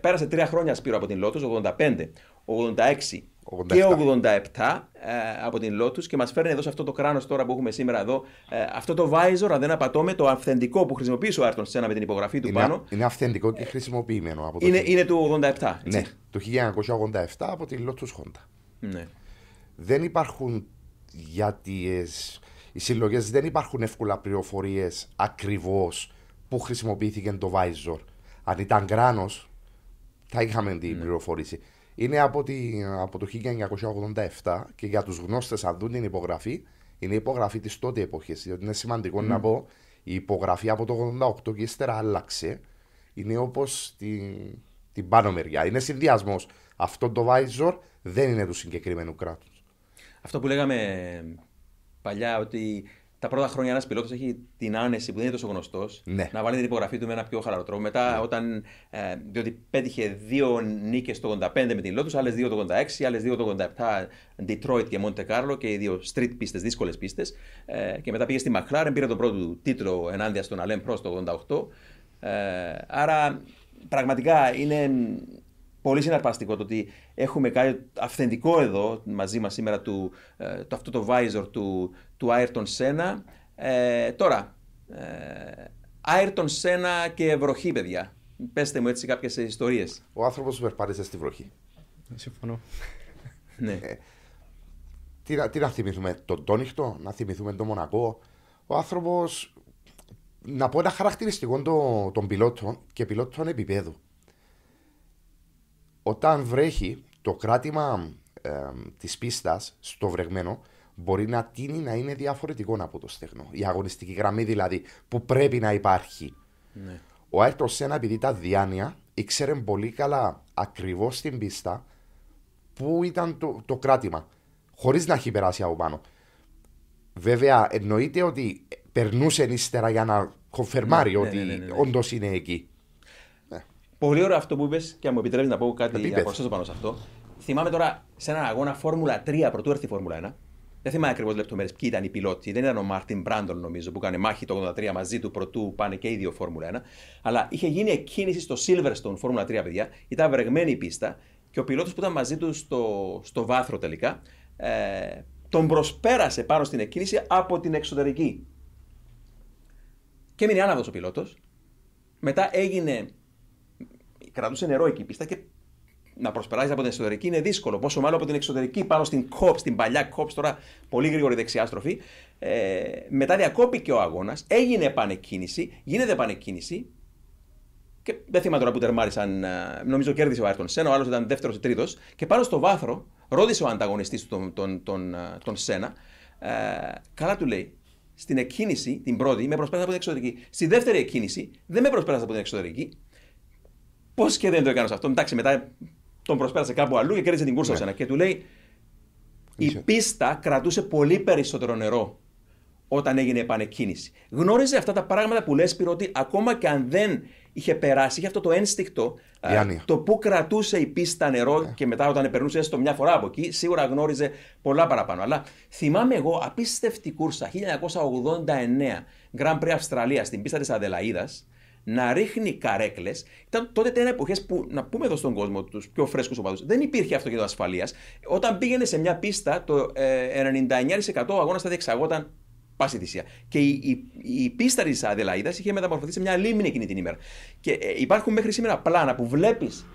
[SPEAKER 1] πέρασε τρία χρόνια Σπύρο από την Lotus, 85, 86 και 87 ε, από την Lotus και μας φέρνει εδώ σε αυτό το κράνος τώρα που έχουμε σήμερα εδώ. ε, αυτό το visor, αν δεν απατώμε, το αυθεντικό που χρησιμοποίησε ο Άρτον Σένα με την υπογραφή του
[SPEAKER 3] Είναι,
[SPEAKER 1] πάνω,
[SPEAKER 3] είναι αυθεντικό και χρησιμοποιημένο από το,
[SPEAKER 1] είναι,
[SPEAKER 3] χι-
[SPEAKER 1] είναι του 87. έτσι.
[SPEAKER 3] ναι, το 1987 από τη Lotus Honda.
[SPEAKER 1] ναι.
[SPEAKER 3] δεν υπάρχουν γιατί εσ- οι συλλογές δεν υπάρχουν εύκολα πληροφορίες ακριβώς που χρησιμοποιήθηκε το Visor. Αν ήταν κράνος, θα είχαμε την πληροφόρηση. Είναι από, τη, από το 1987 και για τους γνώστες, αν δουν την υπογραφή, είναι η υπογραφή της τότε εποχής. Διότι είναι σημαντικό να πω, η υπογραφή από το 88 και ύστερα άλλαξε. Είναι όπως την, την πάνω μεριά. Είναι συνδυασμός. Αυτό το Visor δεν είναι του συγκεκριμένου κράτους.
[SPEAKER 1] Αυτό που λέγαμε παλιά, ότι τα πρώτα χρόνια ένας πιλότος έχει την άνεση που δεν είναι τόσο γνωστός
[SPEAKER 3] Ναι.
[SPEAKER 1] να βάλει την υπογραφή του με ένα πιο χαλαρό τρόπο. Μετά, όταν. Ε, διότι πέτυχε δύο νίκες το 85 με την Lotus, άλλες δύο το 86, άλλες δύο το 87 Detroit και Monte Carlo και οι δύο street πίστες, δύσκολες πίστες. Ε, και μετά πήγε στη McLaren, πήρε τον πρώτο του τίτλο ενάντια στον Αλέμ Prost το 88. Ε, άρα πραγματικά είναι πολύ συναρπαστικό το ότι έχουμε κάτι αυθεντικό εδώ μαζί μας σήμερα του, ε, το, αυτό το visor του, του Ayrton Senna. Ε, τώρα, ε, Ayrton Senna και βροχή, παιδιά. Πέστε μου έτσι κάποιες ιστορίες.
[SPEAKER 3] Ο άνθρωπος που περπάτησε στη βροχή.
[SPEAKER 2] Συμφωνώ.
[SPEAKER 1] Ναι.
[SPEAKER 3] Τι, να- τι να θυμηθούμε, τον Τόνιχτο, να θυμηθούμε τον Μονακό. Ο άνθρωπος, να πω ένα χαρακτηριστικό των, των πιλότων και πιλότων επίπεδου. Όταν βρέχει, το κράτημα ε, της πίστας στο βρεγμένο μπορεί να τίνει να είναι διαφορετικό από το στεγνό. Η αγωνιστική γραμμή δηλαδή που πρέπει να υπάρχει.
[SPEAKER 1] ναι.
[SPEAKER 3] Ο Άιρτον Σένα, επειδή ήταν διάνοια, ήξερε πολύ καλά ακριβώς στην πίστα πού ήταν το, το κράτημα, χωρίς να έχει περάσει από πάνω. Βέβαια, εννοείται ότι περνούσε ύστερα για να κονφερμάρει
[SPEAKER 1] Ναι, ναι,
[SPEAKER 3] ότι
[SPEAKER 1] ναι, ναι, ναι.
[SPEAKER 3] όντως είναι εκεί.
[SPEAKER 1] Πολύ ωραίο αυτό που είπες και αν μου επιτρέπεις να πω κάτι
[SPEAKER 3] Τι
[SPEAKER 1] να
[SPEAKER 3] είπες;
[SPEAKER 1] προσθέσω πάνω σε αυτό. Θυμάμαι τώρα σε έναν αγώνα Φόρμουλα 3 πρωτού έρθει η Φόρμουλα 1. Δεν θυμάμαι ακριβώς λεπτομέρειες ποιοι ήταν οι πιλότοι. Δεν ήταν ο Μάρτιν Μπράντον, νομίζω, που έκανε μάχη το 83 μαζί του πρωτού πάνε και οι δύο Φόρμουλα 1. Αλλά είχε γίνει εκκίνηση στο Silverstone Φόρμουλα 3, παιδιά. Ήταν βρεγμένη η πίστα και ο πιλότος που ήταν μαζί του στο, στο βάθρο τελικά ε, τον προσπέρασε πάνω στην εκκίνηση από την εξωτερική. Και έμεινε άναυδος ο πιλότος. Μετά έγινε. Κρατούσε νερό εκεί η πίστα και να προσπεράσει από την εσωτερική είναι δύσκολο. Πόσο μάλλον από την εξωτερική πάνω στην κόπ, στην παλιά κόπ, τώρα πολύ γρήγορη δεξιά στροφή. Ε, μετά διακόπηκε ο αγώνας, έγινε επανεκκίνηση, γίνεται επανεκκίνηση. Και δεν θυμάμαι τώρα που τερμάρισαν. ε, Νομίζω κέρδισε ο Άιρτον Σένα, ο άλλος ήταν δεύτερος ή τρίτος. Και πάνω στο βάθρο ρώτησε ο ανταγωνιστής του τον, τον, τον, ε, τον Σένα. Ε, καλά του λέει. Στην εκκίνηση, την πρώτη, με προσπέρασε από την εξωτερική. Στη δεύτερη εκκίνηση, δεν με προσπέρασε από την εξωτερική. Πώς και δεν το έκανε αυτό. Εντάξει, μετά τον προσπέρασε κάπου αλλού και κέρδισε την κούρσα
[SPEAKER 3] Ναι.
[SPEAKER 1] ο Σένα. Και του λέει, η
[SPEAKER 3] Είχε.
[SPEAKER 1] πίστα κρατούσε πολύ περισσότερο νερό όταν έγινε επανεκκίνηση. Γνώριζε αυτά τα πράγματα που λες Σπύρο, ότι ακόμα και αν δεν είχε περάσει, είχε αυτό το ένστικτο, α,
[SPEAKER 3] Διάνοια.
[SPEAKER 1] το που κρατούσε η πίστα νερό και μετά όταν περνούσε έστω μια φορά από εκεί, σίγουρα γνώριζε πολλά παραπάνω. Αλλά θυμάμαι εγώ απίστευτη κούρσα 1989 Grand Prix Αυστραλίας στην πίστα της Αδελαίδας να ρίχνει καρέκλες. Ήταν τότε ήταν εποχές που, να πούμε εδώ στον κόσμο, τους πιο φρέσκους οπαδούς, δεν υπήρχε αυτοκίνητο ασφαλείας. Όταν πήγαινε σε μια πίστα, το ε, 99% ο αγώνας θα διεξαγόταν πάση θυσία. Και η, η, η πίστα της Αδελαίδας είχε μεταμορφωθεί σε μια λίμνη εκείνη την ημέρα. Και ε, υπάρχουν μέχρι σήμερα πλάνα που βλέπεις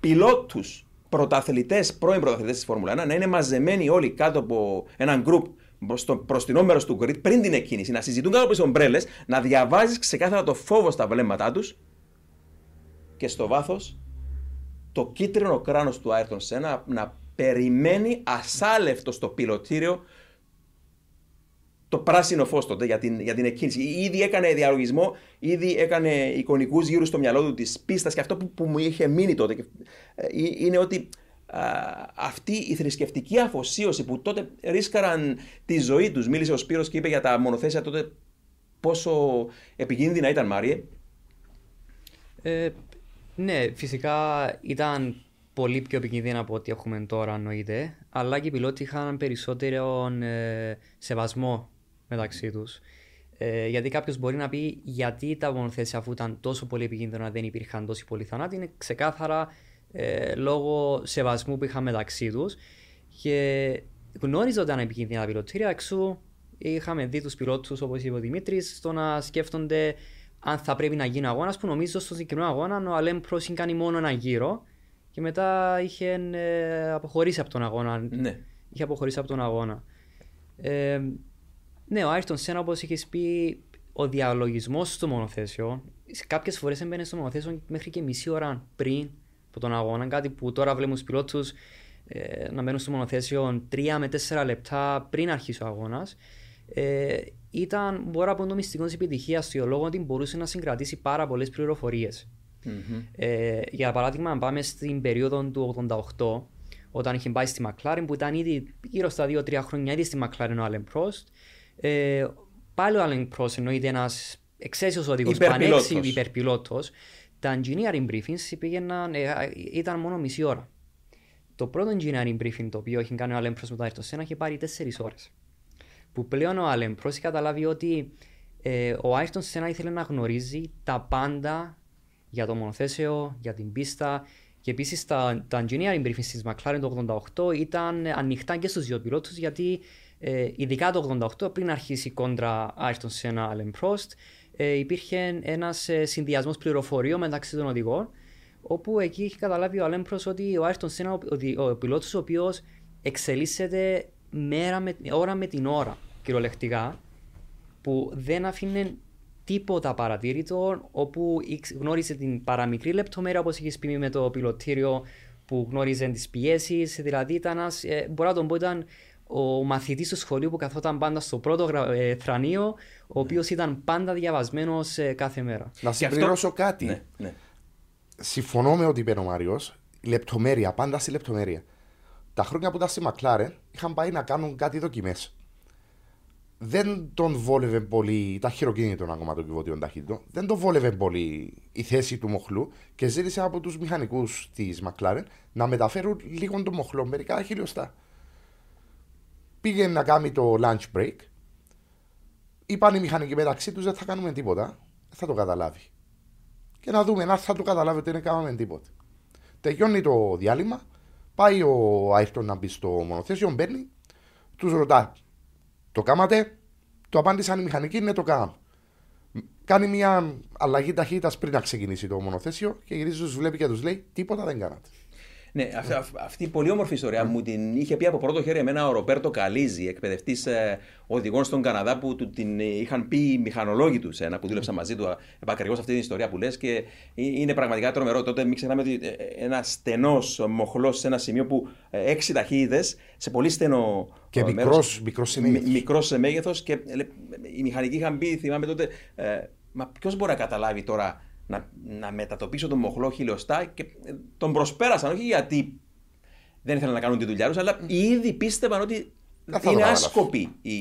[SPEAKER 1] πιλότους, πρωταθλητές, πρώην πρωταθλητές της Φόρμουλα 1 να είναι μαζεμένοι όλοι κάτω από έναν γκρουπ στο μπροστινό μέρο του grid πριν την εκκίνηση, να συζητούν κάτω από τις ομπρέλες, να διαβάζεις ξεκάθαρα το φόβο στα βλέμματά τους και στο βάθος το κίτρινο κράνος του Άιρτον Σένα να περιμένει ασάλευτο στο πιλωτήριο το πράσινο φως τότε για την, για την εκκίνηση. Ήδη έκανε διαλογισμό, ήδη έκανε εικονικούς γύρους στο μυαλό του της πίστας και αυτό που, που μου είχε μείνει τότε και, ε, είναι ότι α, αυτή η θρησκευτική αφοσίωση που τότε ρίσκαραν τη ζωή τους, μίλησε ο Σπύρος και είπε για τα μονοθέσια τότε πόσο επικίνδυνα ήταν Μάριε;
[SPEAKER 2] Ε, ναι, φυσικά ήταν πολύ πιο επικίνδυνα από ό,τι έχουμε τώρα εννοείται, αλλά και οι πιλότοι είχαν περισσότερο ε, σεβασμό μεταξύ τους. Ε, γιατί κάποιος μπορεί να πει γιατί τα μονοθέσια αφού ήταν τόσο πολύ επικίνδυνα δεν υπήρχαν τόσοι πολλοί θανάτοι. Είναι ξεκάθαρα ε, λόγω σεβασμού που είχαν μεταξύ τους. Και γνώριζα ότι ήταν επικίνδυνα τα πιλωτήρια, εξού είχαμε δει τους πιλότους, όπως είπε ο Δημήτρης, στο να σκέφτονται αν θα πρέπει να γίνει αγώνα. Που νομίζω στο συγκεκριμένο αγώνα ο Αλέμ Πρό είχε κάνει μόνο ένα γύρο και μετά είχε ε, αποχωρήσει από τον αγώνα.
[SPEAKER 1] Ναι.
[SPEAKER 2] Είχε αποχωρήσει από τον αγώνα. Ε, ναι, ο Άιρτον Σένα, όπως είχες πει, ο διαλογισμός στο μονοθέσιο, κάποιες φορές έμπαινε στο μονοθέσιο μέχρι και μισή ώρα πριν από τον αγώνα. Κάτι που τώρα βλέπουμε στους πιλότους ε, να μπαίνουν στο μονοθέσιο 3 με 4 λεπτά πριν αρχίσει ο αγώνας. Ε, ήταν, μπορώ να πω, το μυστικό της επιτυχίας του λόγω ότι μπορούσε να συγκρατήσει πάρα πολλές πληροφορίες. Ε, για παράδειγμα, αν πάμε στην περίοδο του 88, όταν είχε πάει στη McLaren, που ήταν ήδη γύρω στα 2-3 χρόνια ήδη στη McLaren ο Allen Prost, ε, πάλι ο Allen Prost εννοείται ένας εξαίσιος οδηγός
[SPEAKER 1] Υπερπιλότος.
[SPEAKER 2] πανέξι υπερπιλότος. Τα engineering briefings πήγαιναν, ε, ήταν μόνο μισή ώρα. Το πρώτο engineering briefing το οποίο έχει κάνει ο Allen Prost με το Ayrton Senna είχε πάρει 4 ώρες. Που πλέον ο Allen Prost έχει καταλάβει ότι ε, ο Ayrton Senna ήθελε να γνωρίζει τα πάντα για το μονοθέσιο, για την πίστα και επίσης τα, τα engineering briefings της McLaren το 88 ήταν ανοιχτά και στους δύο πιλότους γιατί ε, ειδικά το 88 πριν αρχίσει η κόντρα Ayrton Senna Allen Prost ε, υπήρχε ένας ε, συνδυασμός πληροφοριών μεταξύ των οδηγών όπου εκεί έχει καταλάβει ο Allen Prost ότι ο Ayrton Senna ο, ο, ο πιλότος ο οποίος εξελίσσεται μέρα με, ώρα με την ώρα κυριολεκτικά που δεν αφήνε τίποτα παρατήρητο, όπου ήξ- γνώριζε την παραμικρή λεπτομέρεια, όπως είχες πει με το πιλωτήριο που γνώριζε τις πιέσεις. Δηλαδή, ήταν ένας, ε, μπορώ να τον πω, ήταν ο μαθητής του σχολείου που καθόταν πάντα στο πρώτο γρα- ε, θρανείο, ο οποίος ήταν πάντα διαβασμένος κάθε μέρα.
[SPEAKER 3] Να
[SPEAKER 1] Και αυτό-
[SPEAKER 3] συμπληρώσω κάτι.
[SPEAKER 1] Ναι, ναι.
[SPEAKER 3] Συμφωνώ με ό,τι είπε ο Μάριος. Λεπτομέρεια, πάντα στη λεπτομέρεια. Τα χρόνια που ήταν στη Μακλάρεν είχαν πάει να κάνουν κάτι δοκιμές. δεν τον βόλευε πολύ, τα χειροκίνητο ακόμα το κυβότιο ταχύτητο, δεν τον βόλευε πολύ η θέση του μοχλού και ζήτησε από τους μηχανικούς της McLaren να μεταφέρουν λίγο το μοχλό, μερικά χιλιοστά. Πήγε να κάνει το lunch break. Είπαν οι μηχανικοί μεταξύ τους δεν θα κάνουμε τίποτα. Δεν θα το καταλάβει. Και να δούμε αν θα το καταλάβει ότι δεν κάναμε τίποτα. Τελειώνει το διάλειμμα. Πάει ο Άιρτον να μπει στο μονοθέσιο, μπαίνει. Τους ρωτά, το κάματε; Το απάντησαν οι μηχανικοί, ναι, το κάναμε. Κάνει μια αλλαγή ταχύτητας πριν να ξεκινήσει το μονοθέσιο και γυρίζει, τους βλέπει και τους λέει: Τίποτα δεν κάνατε.
[SPEAKER 1] Ναι, αυτή, αυτή η πολύ όμορφη ιστορία μου την είχε πει από πρώτο χέρι εμένα ο Ροπέρτο Καλίζη, εκπαιδευτής ε, οδηγών στον Καναδά, που του την είχαν πει οι μηχανολόγοι τους, ένα που δούλεψαν μαζί του επακριβώς αυτή την ιστορία που λες. Και είναι πραγματικά τρομερό. Τότε μην ξεχνάμε ότι ε, ένα στενός μοχλός σε ένα σημείο που ε, έξι ταχύτητες σε πολύ στενό.
[SPEAKER 3] Και μικρός σε μέγεθος.
[SPEAKER 1] Μικρός σε μέγεθος. Και οι μηχανικοί είχαν πει, θυμάμαι τότε, μα ποιος μπορεί να καταλάβει τώρα να, να μετατοπίσω τον μοχλό χιλιοστά και ε, τον προσπέρασαν, όχι γιατί δεν ήθελαν να κάνουν τη δουλειά τους, αλλά ήδη πίστευαν ότι είναι άσκοπη η,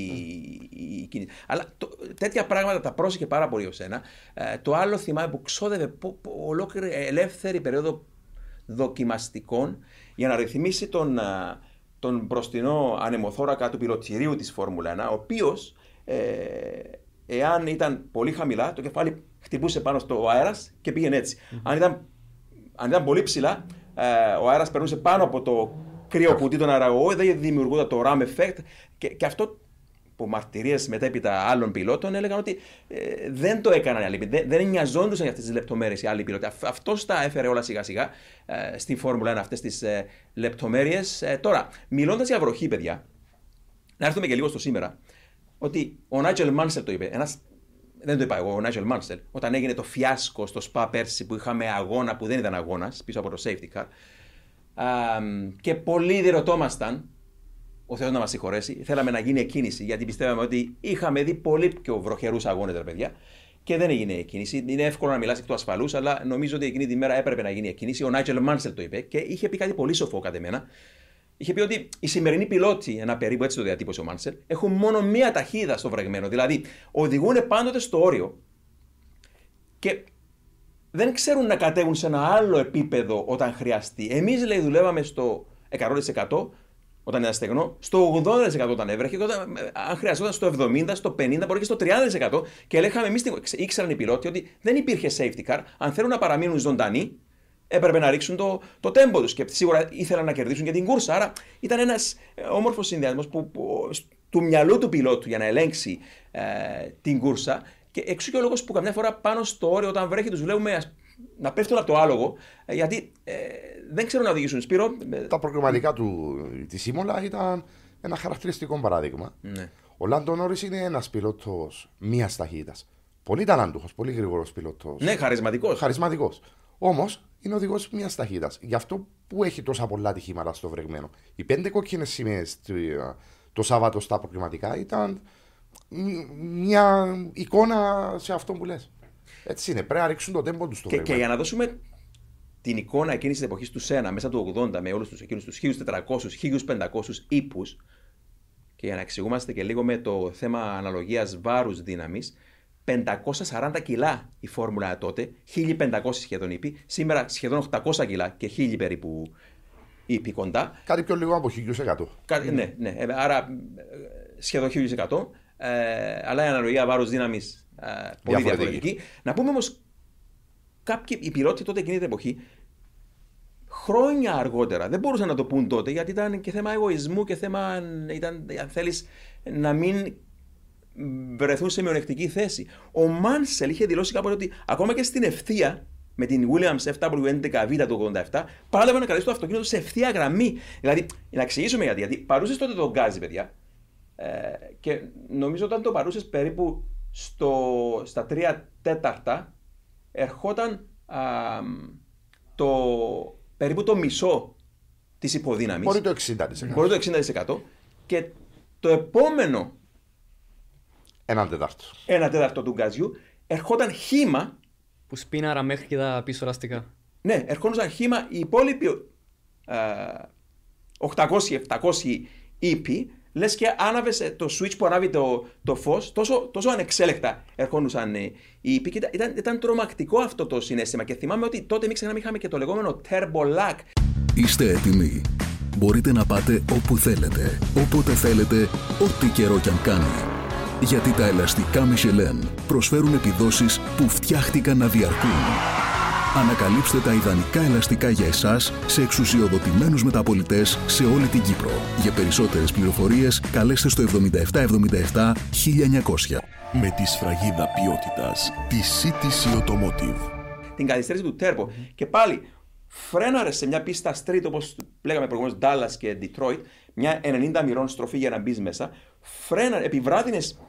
[SPEAKER 1] η, κίνηση. Αλλά το, τέτοια πράγματα τα πρόσεχε πάρα πολύ ο Σένα. Ε, το άλλο θυμάμαι που ξόδευε ολόκληρη ελεύθερη περίοδο δοκιμαστικών για να ρυθμίσει τον, ε, τον μπροστινό ανεμοθώρακα του πυροτηρίου της Φόρμουλα 1, ο οποίος ε, εάν ήταν πολύ χαμηλά, το κεφάλι χτυπούσε πάνω στο αέρας και πήγαινε έτσι. Αν, ήταν, αν ήταν πολύ ψηλά, ε, ο αέρας περνούσε πάνω από το κρύο κουτί των αεραγωγών, δεν δημιουργούνταν το RAM effect και, και αυτό που μαρτυρίες μετέπειτα άλλων πιλότων έλεγαν ότι ε, δεν το έκαναν οι άλλοι. Δεν, δεν νοιαζόντουσαν για αυτές τις λεπτομέρειες οι άλλοι πιλότοι. Αυτός τα έφερε όλα σιγά σιγά ε, στη Φόρμουλα 1 αυτές τις ε, λεπτομέρειες. Ε, τώρα, μιλώντας για βροχή, παιδιά, να έρθουμε και λίγο στο σήμερα. Ότι ο Νάιτζελ Μάνσελ το είπε, ένας δεν το είπα εγώ, ο Νάιτζελ Μάνσελ, όταν έγινε το φιάσκο στο ΣΠΑ πέρσι που είχαμε αγώνα που δεν ήταν αγώνας πίσω από το safety car. Α, και πολλοί διερωτώμασταν, ο Θεός να μας συγχωρέσει, θέλαμε να γίνει εκκίνηση γιατί πιστεύαμε ότι είχαμε δει πολύ πιο βροχερούς αγώνες, ρε παιδιά. Και δεν έγινε εκκίνηση. Είναι εύκολο να μιλάς εκ του ασφαλούς, αλλά νομίζω ότι εκείνη τη μέρα έπρεπε να γίνει εκκίνηση. Ο Νάιτζελ Μάνσελ το είπε και είχε πει κάτι πολύ σοφό κατά μένα είχε πει ότι οι σημερινοί πιλότοι, ένα περίπου έτσι το διατύπωσε ο Μάνσελ, έχουν μόνο μία ταχύτητα στο βρεγμένο. Δηλαδή, οδηγούν πάντοτε στο όριο και δεν ξέρουν να κατέβουν σε ένα άλλο επίπεδο όταν χρειαστεί. Εμείς, λέει, δουλεύαμε στο 100% όταν ήταν στεγνό, στο 80% όταν έβρεχε, και όταν, αν χρειαζόταν στο 70%, στο 50%, μπορεί και στο 30%. Και λέγαμε εμείς, ήξεραν οι πιλότοι ότι δεν υπήρχε safety car. Αν θέλουν να παραμείνουν ζωντανοί, έπρεπε να ρίξουν το, το τέμπο τους και σίγουρα ήθελαν να κερδίσουν και την κούρσα. Άρα ήταν ένας ε, όμορφος συνδυασμός που, που, του μυαλού του πιλότου για να ελέγξει ε, την κούρσα. Και εξού και ο λόγος που καμιά φορά πάνω στο όριο, όταν βρέχει, τους βλέπουμε να πέφτουν από το άλογο, ε, γιατί ε, δεν ξέρουν να οδηγήσουν. Σπύρο.
[SPEAKER 3] Τα προγραμματικά του τη Σίμολα ήταν ένα χαρακτηριστικό παράδειγμα. Ναι. Ο Λάντο Νόρις είναι ένας πιλότος μίας ταχύτητας. Πολύ ταλαντούχος, πολύ γρήγορος πιλότος.
[SPEAKER 1] Ναι, χαρισματικός.
[SPEAKER 3] Χαρισματικός. Όμως είναι οδηγός μιας ταχύτητας. Γι' αυτό που έχει τόσα πολλά ατυχήματα στο βρεγμένο. Οι πέντε κόκκινες σημαίες το Σάββατο στα προκριματικά ήταν μια εικόνα σε αυτό που λες. Έτσι είναι. Πρέπει να ρίξουν το τέμπο τους στο
[SPEAKER 1] και, και για να δώσουμε την εικόνα εκείνης της εποχής του Σένα μέσα του 80 με όλους τους εκείνους τους 1400-1500 ύπους και για να εξηγούμαστε και λίγο με το θέμα αναλογίας βάρους δύναμης, 540 κιλά η φόρμουλα τότε, 1500 σχεδόν είπε, σήμερα σχεδόν 800 κιλά και 1000 περίπου είπε κοντά.
[SPEAKER 3] Κάτι πιο λίγο από 1100.
[SPEAKER 1] Κάτι, ναι, ναι, ε, άρα ε, σχεδόν 1100. Ε, αλλά η αναλογία βάρο δύναμης ε, πολύ διαφορετική. Να πούμε όμως, κάποιοι οι πιλότοι τότε εκείνη την εποχή, χρόνια αργότερα, δεν μπορούσαν να το πούν τότε γιατί ήταν και θέμα εγωισμού και θέμα, ήταν, αν θέλεις, να μην βρεθούν σε μειονεκτική θέση. Ο Μάνσελ είχε δηλώσει κάποτε ότι ακόμα και στην ευθεία με την Williams FW11V του 87, πάλευε να κρατήσει το αυτοκίνητο σε ευθεία γραμμή. Δηλαδή, να εξηγήσουμε γιατί. Γιατί παρούσες τότε το γκάζι, παιδιά. Ε, και νομίζω όταν το παρούσες περίπου στο, στα τρία τέταρτα, ερχόταν α, το, περίπου το μισό της υποδύναμης.
[SPEAKER 3] Μπορεί το 60%.
[SPEAKER 1] Μπορεί το 60%. Και το επόμενο
[SPEAKER 3] ένα τέταρτο.
[SPEAKER 1] Ένα τέταρτο του γκαζιού. Ερχόταν χήμα.
[SPEAKER 2] Που σπίναρα μέχρι και τα πίσω ραστικά.
[SPEAKER 1] Ναι, ερχόταν χήμα. Οι υπόλοιποι 800-700 ύπη λες και άναβες το switch που ανάβει το, το φως, τόσο, τόσο ανεξέλεκτα ερχόντουσαν ε, οι ήποι. Ήταν, ήταν τρομακτικό αυτό το συνέστημα. Και θυμάμαι ότι τότε μην ξεχνάμε είχαμε και το λεγόμενο turbo lag.
[SPEAKER 4] Είστε έτοιμοι; Μπορείτε να πάτε όπου θέλετε, όποτε θέλετε, ό,τι καιρό κι αν κάνει. Γιατί τα ελαστικά Michelin προσφέρουν επιδόσεις που φτιάχτηκαν να διαρκούν. Ανακαλύψτε τα ιδανικά ελαστικά για εσάς σε εξουσιοδοτημένους μεταπολιτές σε όλη την Κύπρο. Για περισσότερες πληροφορίες καλέστε στο 7777 1900.
[SPEAKER 5] Με τη σφραγίδα ποιότητας της CTC Automotive.
[SPEAKER 1] Την καθυστέρηση του Turbo. Και πάλι φρέναρες σε μια πίστα street όπως λέγαμε προηγουμένως Dallas και Detroit, μια 90 μοιρών στροφή για να μπεις μέσα. Φρέναρες, επιβράδυνες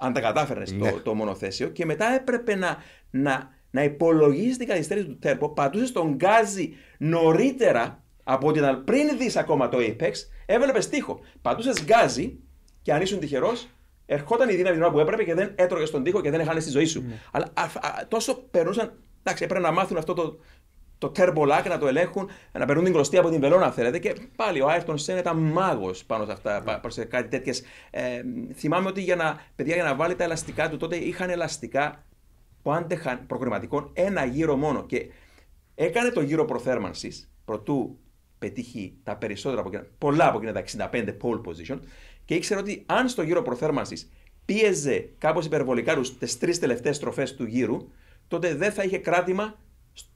[SPEAKER 1] αν τα κατάφερνε
[SPEAKER 3] Ναι.
[SPEAKER 1] το, το μονοθέσιο και μετά έπρεπε να, να, να υπολογίσει την καθυστέρηση του τέρπο, πατούσες τον γκάζι νωρίτερα από ότι ήταν πριν δεις ακόμα το Apex, έβλεπες τείχο. Πατούσες γκάζι και αν ήσουν τυχερός, ερχόταν η δύναμη την ώρα που έπρεπε και δεν έτρωγες στον τοίχο και δεν έχανες τη ζωή σου. Αλλά α, α, τόσο περνούσαν. Εντάξει, έπρεπε να μάθουν αυτό το, το turbo lag, να το ελέγχουν, να περνούν την κλωστή από την βελόνα, αν θέλετε. Και πάλι ο Άιρτον Σεν ήταν μάγος πάνω σε αυτά, πάνω σε κάτι τέτοιες. Ε, θυμάμαι ότι για να, παιδιά, για να βάλει τα ελαστικά του, τότε είχαν ελαστικά που άντεχαν προκριματικών ένα γύρο μόνο. Και έκανε το γύρο προθέρμανσης προτού πετύχει τα περισσότερα από εκείνα, πολλά από εκείνα τα 65 pole position και ήξερε ότι αν στο γύρο προθέρμανσης πίεζε κάπως υπερβολικά τους τις τρεις τελευταίες στροφές του γύρου, τότε δεν θα είχε κράτημα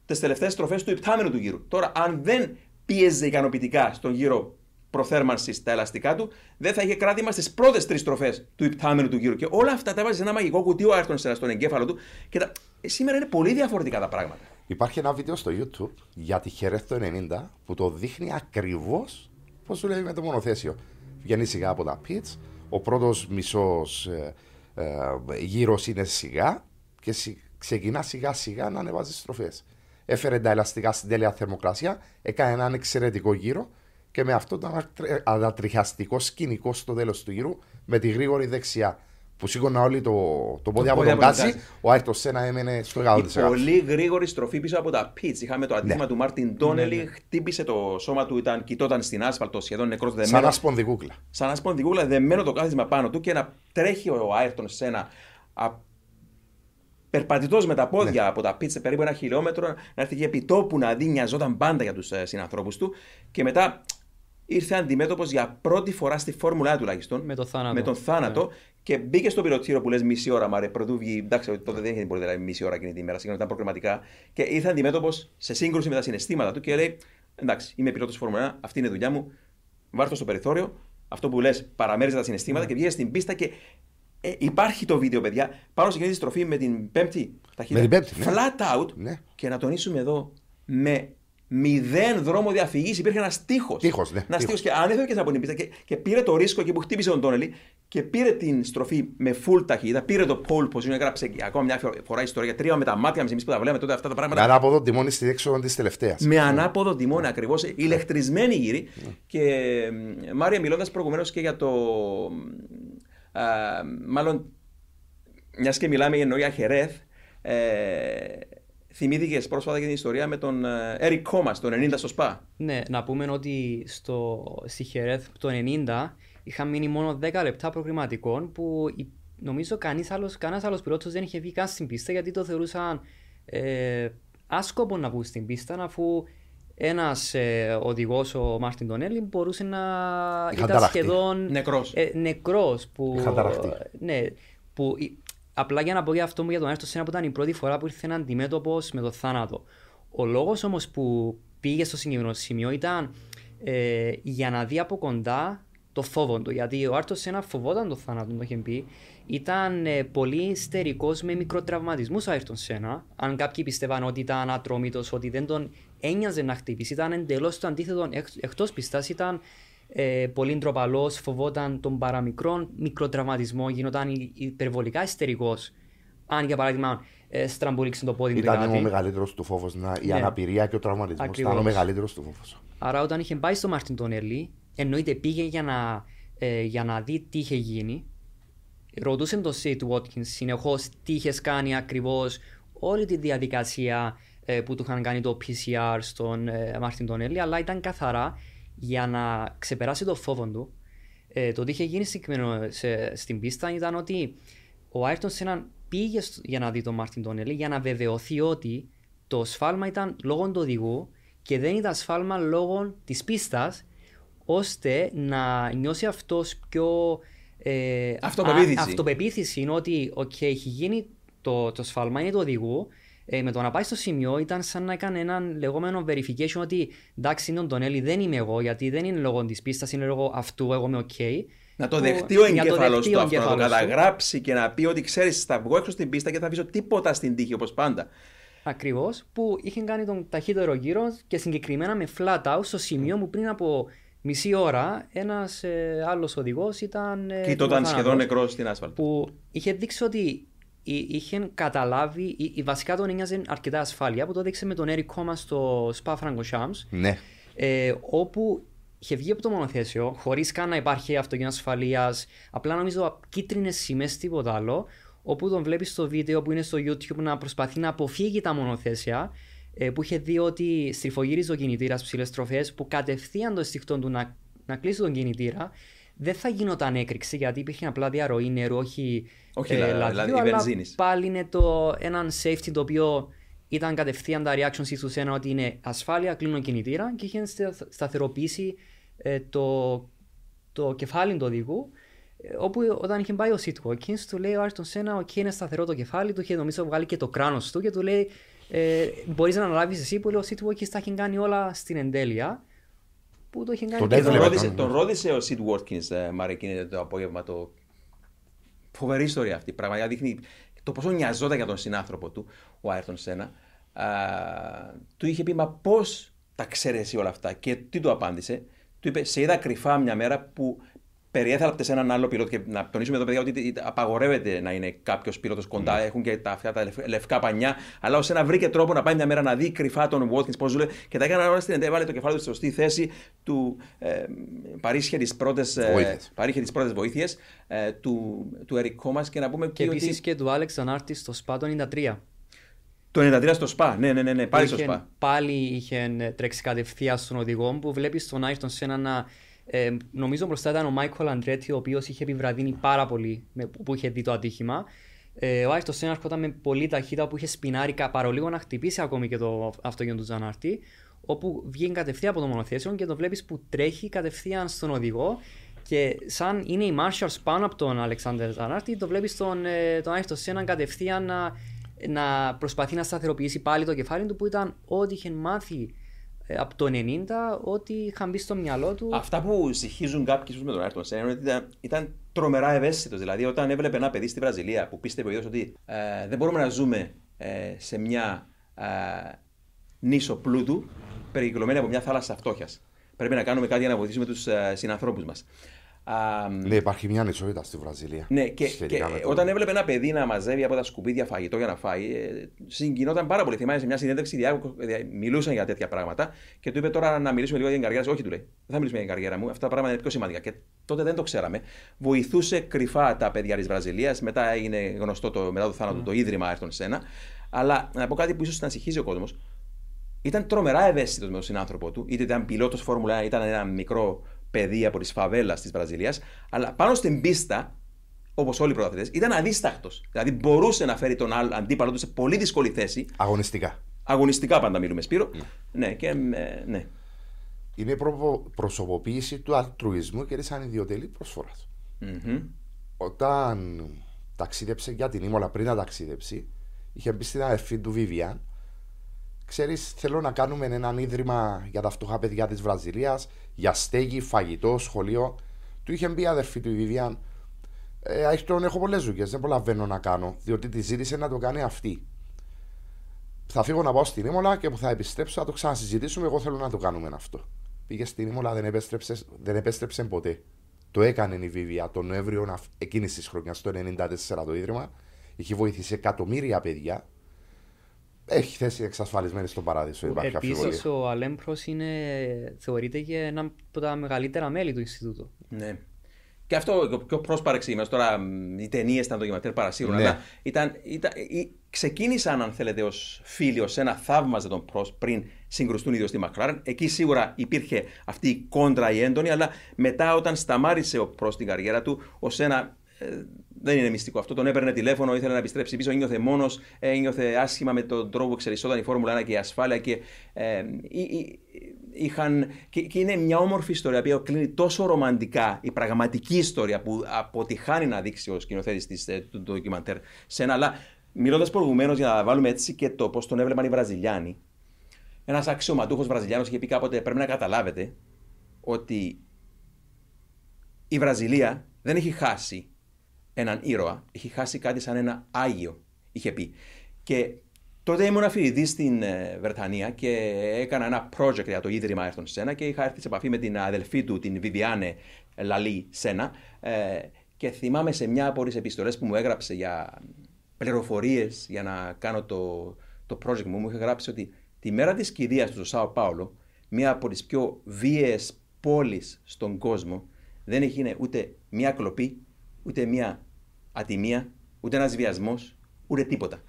[SPEAKER 1] στι τελευταίες στροφές του υπτάμενου του γύρου. Τώρα, αν δεν πίεζε ικανοποιητικά στον γύρο προθέρμανσης τα ελαστικά του, δεν θα είχε κράτημα στις πρώτες τρεις στροφές του υπτάμενου του γύρου. Και όλα αυτά τα έβαζε σε ένα μαγικό κουτί ο Άιρτον Σένα στον εγκέφαλο του. Και τα... σήμερα είναι πολύ διαφορετικά τα πράγματα.
[SPEAKER 3] Υπάρχει ένα βίντεο στο YouTube για τη Χερέθ το 90 που το δείχνει ακριβώς πώς δουλεύει με το μονοθέσιο. Βγαίνει σιγά από τα pits, ο πρώτος μισός ε, ε, γύρος είναι σιγά και σι- ξεκινά σιγά σιγά να ανεβάζει στροφές. Έφερε τα ελαστικά στην τέλεια θερμοκρασία, έκανε έναν εξαιρετικό γύρο και με αυτό το ανατρε- ανατριχιαστικό σκηνικό στο τέλος του γύρου με τη γρήγορη δεξιά που σήκωνα όλοι το, το πόδι από
[SPEAKER 1] πόδι
[SPEAKER 3] τον
[SPEAKER 1] από τον
[SPEAKER 3] Κάζι,
[SPEAKER 1] Κάζι.
[SPEAKER 3] ο Άιρτον Σένα έμενε στο
[SPEAKER 1] Η
[SPEAKER 3] 100%.
[SPEAKER 1] πολύ γρήγορη στροφή πίσω από τα πιτς. Είχαμε το ατύχημα
[SPEAKER 3] Ναι.
[SPEAKER 1] του Μάρτιν Τόνελι, χτύπησε το σώμα του, ήταν, κοιτόταν στην άσφαλτο, σχεδόν νεκρός
[SPEAKER 3] Σαν
[SPEAKER 1] δεμένο.
[SPEAKER 3] να σπονδικούκλα.
[SPEAKER 1] Σαν να σπονδικούλα δεμένο το κάθισμα πάνω του και να τρέχει ο Άιρτον σε ένα περπατητός με τα πόδια
[SPEAKER 3] Ναι.
[SPEAKER 1] από τα πίτσα περίπου ένα χιλιόμετρο, να έρθει και επί τόπου να δει, νοιαζόταν πάντα για τους συνανθρώπους του. Και μετά ήρθε αντιμέτωπος για πρώτη φορά στη Φόρμουλα τουλάχιστον.
[SPEAKER 2] Με το θάνατο.
[SPEAKER 1] Με τον θάνατο
[SPEAKER 2] Ναι.
[SPEAKER 1] και μπήκε στο πυροτήριο που λες μισή ώρα, μαρε, πρωτού βγει. Εντάξει, τότε δεν είχε μπορεί να λέει μισή ώρα εκείνη τη μέρα, σίγουρα ήταν προκριματικά. Και ήρθε αντιμέτωπος σε σύγκρουση με τα συναισθήματα του και λέει: Εντάξει, είμαι πιλότος Φόρμουλα 1, αυτή είναι η δουλειά μου. Βάρ' στο περιθώριο. Αυτό που λες, παραμέριζε τα συναισθήματα και βγήκε στην πίστα και ε, υπάρχει το βίντεο, παιδιά, πάνω σε εκείνη τη στροφή με την πέμπτη ταχύτητα.
[SPEAKER 3] Με την πέμπτη, ναι.
[SPEAKER 1] Flat out.
[SPEAKER 3] Ναι.
[SPEAKER 1] Και να τονίσουμε εδώ, με μηδέν δρόμο διαφυγής υπήρχε ένας τείχο.
[SPEAKER 3] Τείχος, ναι,
[SPEAKER 1] Ένας
[SPEAKER 3] τείχος.
[SPEAKER 1] τείχο και ανέβηκε από την πίστα και, και πήρε το ρίσκο εκεί που χτύπησε τον Τόνελι και πήρε την στροφή με full ταχύτητα. Πήρε το pole position, έγραψε και ακόμα μια φορά ιστορία. Τρία με τα μάτια μα, εμεί που τα βλέπαμε τότε αυτά τα
[SPEAKER 3] Με
[SPEAKER 1] πράγματα.
[SPEAKER 3] ανάποδο τιμόνι στη έξοδο της τελευταίας.
[SPEAKER 1] Με ανάποδο τιμόνι ακριβώς, ηλεκτρισμένη γύρι. Και μ, Μάρια, μιλώντας προηγουμένως και για το. Α, μάλλον, μιας και μιλάμε για εννοία Χερέθ, ε, θυμήθηκες πρόσφατα και την ιστορία με τον Έρικ Κόμα, τον 90 στο ΣΠΑ.
[SPEAKER 2] Ναι, να πούμε ότι στο, στη Χερέθ το 90 είχαν μείνει μόνο 10 λεπτά προκριματικών που η- νομίζω κανείς άλλος, κανένας άλλος πιλότος δεν είχε βγει καν στην πίστα γιατί το θεωρούσαν ε, άσκοπο να βγουν στην πίστα αφού ένας ε, οδηγός, ο Μάρτιν Τονέλη, μπορούσε να
[SPEAKER 3] Είχαν
[SPEAKER 2] ήταν
[SPEAKER 3] ταραχτεί.
[SPEAKER 2] σχεδόν
[SPEAKER 1] Νεκρός.
[SPEAKER 2] ε, νεκρός που,
[SPEAKER 3] Είχαν ταραχτεί.
[SPEAKER 2] ναι, που η- απλά για να πω για αυτό μου για τον Άρτο Σένα που ήταν η πρώτη φορά που ήρθε αντιμέτωπος με το θάνατο. Ο λόγος όμως που πήγε στο συγκεκριμένο σημείο ήταν ε, για να δει από κοντά το φόβο του. Γιατί ο Άρτο Σένα φοβόταν το θάνατο, το είχε πει. Ήταν ε, πολύ ιστερικό με μικροτραυματισμούς ο Άρτον Σένα. Αν κάποιοι πιστεύαν ότι ήταν ατρόμητος, ότι δεν τον ένοιαζε να χτυπήσει, ήταν εντελώς το αντίθετο. Εκτός πιστάς ήταν ε, πολύ ντροπαλός, φοβόταν τον παραμικρόν μικροτραυματισμό, γινόταν υ- υπερβολικά υστερικός. Αν για παράδειγμα ε, στραμπούληξε το πόδι του ή
[SPEAKER 3] Ήταν
[SPEAKER 2] κάτι.
[SPEAKER 3] ο μεγαλύτερος του φόβος. Η
[SPEAKER 2] Ναι.
[SPEAKER 3] αναπηρία και ο τραυματισμός.
[SPEAKER 2] Ακριβώς.
[SPEAKER 3] Ήταν ο μεγαλύτερος του φόβος.
[SPEAKER 2] Άρα όταν είχε πάει στο Μάρτιν Ντόνελι, εννοείται πήγε για να, ε, για να δει τι είχε γίνει. Ρωτούσε τον Sid Watkins συνεχώς τι είχες κάνει ακριβώς όλη τη διαδικασία ε, που του είχαν κάνει το CPR στον ε, Μάρτιν Ντόνελι, αλλά ήταν καθαρά για να ξεπεράσει το φόβο του Ε, το ότι είχε γίνει συγκεκριμένο σε, στην πίστα ήταν ότι ο Άιρτον Σένα πήγε στο- για να δει τον Μάρτιν Ντόνελι για να βεβαιωθεί ότι το σφάλμα ήταν λόγω του οδηγού και δεν ήταν σφάλμα λόγω της πίστας ώστε να νιώσει αυτός πιο ε,
[SPEAKER 1] Αυτοπεποίθηση.
[SPEAKER 2] α- αυτοπεποίθηση είναι ότι οκ, έχει γίνει το, το σφάλμα είναι του οδηγού ε, με το να πάει στο σημείο ήταν σαν να έκανε έναν λεγόμενο verification ότι εντάξει είναι ο Ντόνελι δεν είμαι εγώ γιατί δεν είναι λόγω της πίστας είναι λόγω αυτού εγώ είμαι οκ
[SPEAKER 1] Να το
[SPEAKER 2] Που-
[SPEAKER 1] δεχτεί ο
[SPEAKER 2] για το
[SPEAKER 1] εγκέφαλος
[SPEAKER 2] δεχτεί
[SPEAKER 1] του
[SPEAKER 2] ο
[SPEAKER 1] αυτό, να το
[SPEAKER 2] εγκέφαλος του.
[SPEAKER 1] καταγράψει και να πει ότι ξέρεις, θα βγω έξω στην πίστα και θα αφήσω τίποτα στην τύχη όπως πάντα.
[SPEAKER 2] Ακριβώς, που είχε κάνει τον ταχύτερο γύρο και συγκεκριμένα με flat out στο σημείο που πριν από μισή ώρα ένας ε, άλλος οδηγός ήταν. Ε,
[SPEAKER 1] Κειτόταν
[SPEAKER 2] θάνατος,
[SPEAKER 1] σχεδόν νεκρός στην άσφαλτο.
[SPEAKER 2] Που είχε δείξει ότι εί- είχε καταλάβει, ή- ή βασικά τον ένοιαζε αρκετά ασφάλεια που το έδειξε με τον Eric Comas στο Spa Francorchamps
[SPEAKER 3] Ναι.
[SPEAKER 2] ε, όπου είχε βγει από το μονοθέσιο, χωρίς καν να υπάρχει αυτοκίνητο ασφαλείας, απλά νομίζω κίτρινες σημαίες, τίποτα άλλο. Όπου τον βλέπεις στο βίντεο που είναι στο YouTube να προσπαθεί να αποφύγει τα μονοθέσια, ε, που είχε δει ότι στριφογύριζε ο κινητήρας ψηλές τροφές, που κατευθείαν το αισθηκτό του να, να κλείσει τον κινητήρα, δεν θα γινόταν έκρηξη γιατί υπήρχε απλά διαρροή νερού, όχι,
[SPEAKER 1] Όχι,
[SPEAKER 2] ε,
[SPEAKER 1] λα-
[SPEAKER 2] λαδιού,
[SPEAKER 1] δηλαδή
[SPEAKER 2] αλλά
[SPEAKER 1] βενζίνης.
[SPEAKER 2] πάλι είναι το, έναν safety το οποίο ήταν κατευθείαν τα reactions τους ένα ότι είναι ασφάλεια, κλείνω κινητήρα και είχε στε- σταθεροποιήσει ε, το, το κεφάλι του οδηγού. ε, Όπου όταν είχε πάει ο Sid Watkins, του λέει ο Άιρτον Σένα, οκ, είναι σταθερό το κεφάλι του, είχε νομίζω βγάλει και το κράνος του και του λέει, ε, Μπορείς να αναλάβεις εσύ που λέει ο Sid Watkins τα είχε κάνει όλα στην εντέλεια. Που το είχε κάνει
[SPEAKER 3] Τον
[SPEAKER 2] και
[SPEAKER 1] Και τον,
[SPEAKER 3] έβλεπε
[SPEAKER 1] ρώτησε,
[SPEAKER 3] τον-
[SPEAKER 1] τον ρώτησε ο Sid Watkins, ε, Μάρε, εκείνη το απόγευμα. Το... Φοβερή ιστορία αυτή. Πραγματικά δείχνει το πόσο νοιαζόταν για τον συνάνθρωπο του, ο Άιρτον Σένα. Α, του είχε πει, Μα πώς τα ξέρεις εσύ όλα αυτά. Και τι του απάντησε. Του είπε, Σε είδα κρυφά μια μέρα που περιέθαλπτε σε έναν άλλο πιλότο. Και να τονίσουμε εδώ, παιδιά, ότι απαγορεύεται να είναι κάποιος πιλότος κοντά. Έχουν και τα, αυτά τα λευ- λευκά πανιά. Αλλά ο Σένα βρήκε τρόπο να πάει μια μέρα να δει κρυφά τον Watkins πώς ζούλε και τα έκανα όλα στην εντέλεια. Έβαλε το κεφάλι του στη σωστή θέση. Του ε, παρήσχε τις πρώτες
[SPEAKER 3] Βοήθειες.
[SPEAKER 1] παρήχε τις πρώτες βοήθειες ε, του, του Eric Κόμας και να πούμε
[SPEAKER 2] Και
[SPEAKER 1] και
[SPEAKER 2] επίσης
[SPEAKER 1] ότι
[SPEAKER 2] και του Άλεξ Ανάρτη στο ΣΠΑ το 93.
[SPEAKER 1] το 93 στο ΣΠΑ, ναι, ναι, ναι, ναι πάλι στο
[SPEAKER 2] Είχε-
[SPEAKER 1] ΣΠΑ.
[SPEAKER 2] Πάλι είχε τρέξει κατευθείαν στον οδηγό που βλέπεις τον Άιρτον Σένα να. Ε, νομίζω μπροστά ήταν ο Μάικολ Αντρέτη, ο οποίος είχε επιβραδύνει πάρα πολύ με, που είχε δει το ατύχημα. Ε, ο Άιρτον Σένα έρχονταν με πολύ ταχύτητα που είχε σπινάρει κα- παρολίγο να χτυπήσει ακόμη και το αυτοκίνητο του Τζανάρτη. Όπου βγήκε κατευθείαν από το μονοθέσιο και το βλέπεις που τρέχει κατευθείαν στον οδηγό. Και σαν είναι οι Marshalls πάνω από τον Αλεξάνδρ Ζανάρτη, το βλέπεις τον, ε, τον Άιρτον Σένα κατευθείαν να, να προσπαθεί να σταθεροποιήσει πάλι το κεφάλι του που ήταν ό,τι είχε μάθει ε, από το 90, ό,τι είχαν μπει στο μυαλό του.
[SPEAKER 1] Αυτά που συγχύζουν κάποιοι ίσως με τον Άιρτον Σένα είναι ότι ήταν, ήταν τρομερά ευαίσθητος. Δηλαδή, όταν έβλεπε ένα παιδί στη Βραζιλία που πίστευε ο ίδιος ότι ε, δεν μπορούμε να ζούμε ε, σε μια ε, νήσο πλούτου περικυκλωμένη από μια θάλασσα φτώχειας. Πρέπει να κάνουμε κάτι για να βοηθήσουμε τους ε, συνανθρώπους μας.
[SPEAKER 3] Ναι, υπάρχει μια ανισότητα στη Βραζιλία.
[SPEAKER 1] Ναι, και, και
[SPEAKER 3] σχετικά με το-
[SPEAKER 1] όταν έβλεπε ένα παιδί να μαζεύει από τα σκουπίδια φαγητό για να φάει, ε, συγκινόταν πάρα πολύ. Θυμάμαι σε μια συνέντευξη διάκο- δια- μιλούσαν για τέτοια πράγματα και του είπε τώρα να μιλήσουμε λίγο για την καριέρα σου. Όχι, του λέει. Δεν θα μιλήσουμε για την καριέρα μου. Αυτά τα πράγματα είναι πιο σημαντικά. Και τότε δεν το ξέραμε. Βοηθούσε κρυφά τα παιδιά της Βραζιλίας. Μετά έγινε γνωστό το, μετά το θάνατο το ίδρυμα Ayrton Σένα. Αλλά να πω κάτι που ίσως να συγχύζει ο κόσμος. Ήταν τρομερά ευαίσθητος με τον συνάνθρωπο του. Είτε ήταν πιλότος Φόρμουλα 1, ήταν ένα μικρό παιδί από τις φαβέλας της Βραζιλίας. Αλλά πάνω στην πίστα, όπως όλοι οι πρωταθλητές, ήταν αδίσταχτος. Δηλαδή μπορούσε να φέρει τον άλλο αντίπαλο του σε πολύ δύσκολη θέση.
[SPEAKER 3] Αγωνιστικά.
[SPEAKER 1] Αγωνιστικά πάντα μιλούμε, Σπύρο. Ναι, και ε, ναι.
[SPEAKER 3] Είναι η προπο- προσωποποίηση του αλτρουισμού και της ανιδιοτελής προσφοράς.
[SPEAKER 1] Μμμ.
[SPEAKER 3] Όταν ταξίδεψε για την Ήμολα πριν να ταξίδεψει, είχε μπει στην αδερφή του Vivian. Ξέρεις, θέλω να κάνουμε έναν ίδρυμα για τα φτωχά παιδιά της Βραζιλίας, για στέγη, φαγητό, σχολείο. Του είχε μπει η αδερφή του η Vivian. Ε, Άιχτον, έχω πολλές δουλειές, δεν προλαβαίνω να κάνω, διότι τη ζήτησε να το κάνει αυτή. Θα φύγω να πάω στην Ήμολα και που θα επιστρέψω θα το ξανασυζητήσουμε. Εγώ θέλω να το κάνουμε αυτό. Πήγε στην Ήμολα, δεν επέστρεψες, δεν επέστρεψε ποτέ. Το έκανε η Βίβια τον Νοέμβριο εκείνης της χρονιάς, το 1994 το ίδρυμα. Είχε βοηθήσει εκατομμύρια παιδιά. Έχει θέση εξασφαλισμένη στον παράδεισο. Υπάρχει αμφιβολία.
[SPEAKER 2] Επίσης, ο Αλέμπρος θεωρείται και ένα από τα μεγαλύτερα μέλη του Ινστιτούτου.
[SPEAKER 1] ναι. Και αυτό και ο πιο πρόσπαρο εξήγημα. Τώρα οι ταινίες ήταν το γεματέρ παρασύρουν,
[SPEAKER 3] Ναι.
[SPEAKER 1] αλλά ήταν, ήταν, ή- ξεκίνησαν, αν θέλετε, ως φίλοι, ως ένα θαύμαζε τον Prost πριν συγκρουστούν οι δύο στη McLaren. Εκεί σίγουρα υπήρχε αυτή η κόντρα η έντονη, αλλά μετά όταν σταμάτησε ο Prost την καριέρα του, ως ένα. Ε, δεν είναι μυστικό αυτό. Τον έπαιρνε τηλέφωνο, ήθελε να επιστρέψει πίσω, νιώθε μόνος, νιώθε άσχημα με τον τρόπο που εξελισσόταν η Φόρμουλα 1 και η ασφάλεια. Και, ε, ή- ή- είχαν, και, και είναι μια όμορφη ιστορία που κλείνει τόσο ρομαντικά η πραγματική ιστορία που αποτυχάνει να δείξει ο σκηνοθέτης ε, του ντοκιμαντέρ σε ένα. Αλλά μιλώντας προηγουμένως για να βάλουμε έτσι και το πώς τον έβλεπαν οι Βραζιλιάνοι. Ένας αξιωματούχος Βραζιλιάνος είχε πει κάποτε: Πρέπει να καταλάβετε ότι η Βραζιλία δεν έχει χάσει έναν ήρωα, έχει χάσει κάτι σαν ένα Άγιο, είχε πει. Και τότε ήμουν φοιτητή στην ε, Βρετανία και έκανα ένα project για το Ίδρυμα Ayrton Σένα και είχα έρθει σε επαφή με την αδελφή του, την Βιβιάνε Λαλή Σένα. Ε, και θυμάμαι σε μια από τις επιστολές που μου έγραψε για πληροφορίες για να κάνω το, το project μου, μου είχε γράψει ότι τη μέρα της κηδείας του στο Σάο Πάολο, μία από τις πιο βίαιες πόλεις στον κόσμο, δεν έγινε ούτε μία κλοπή, ούτε μία ατιμία, ούτε ένας βιασμός, ούτε τίποτα.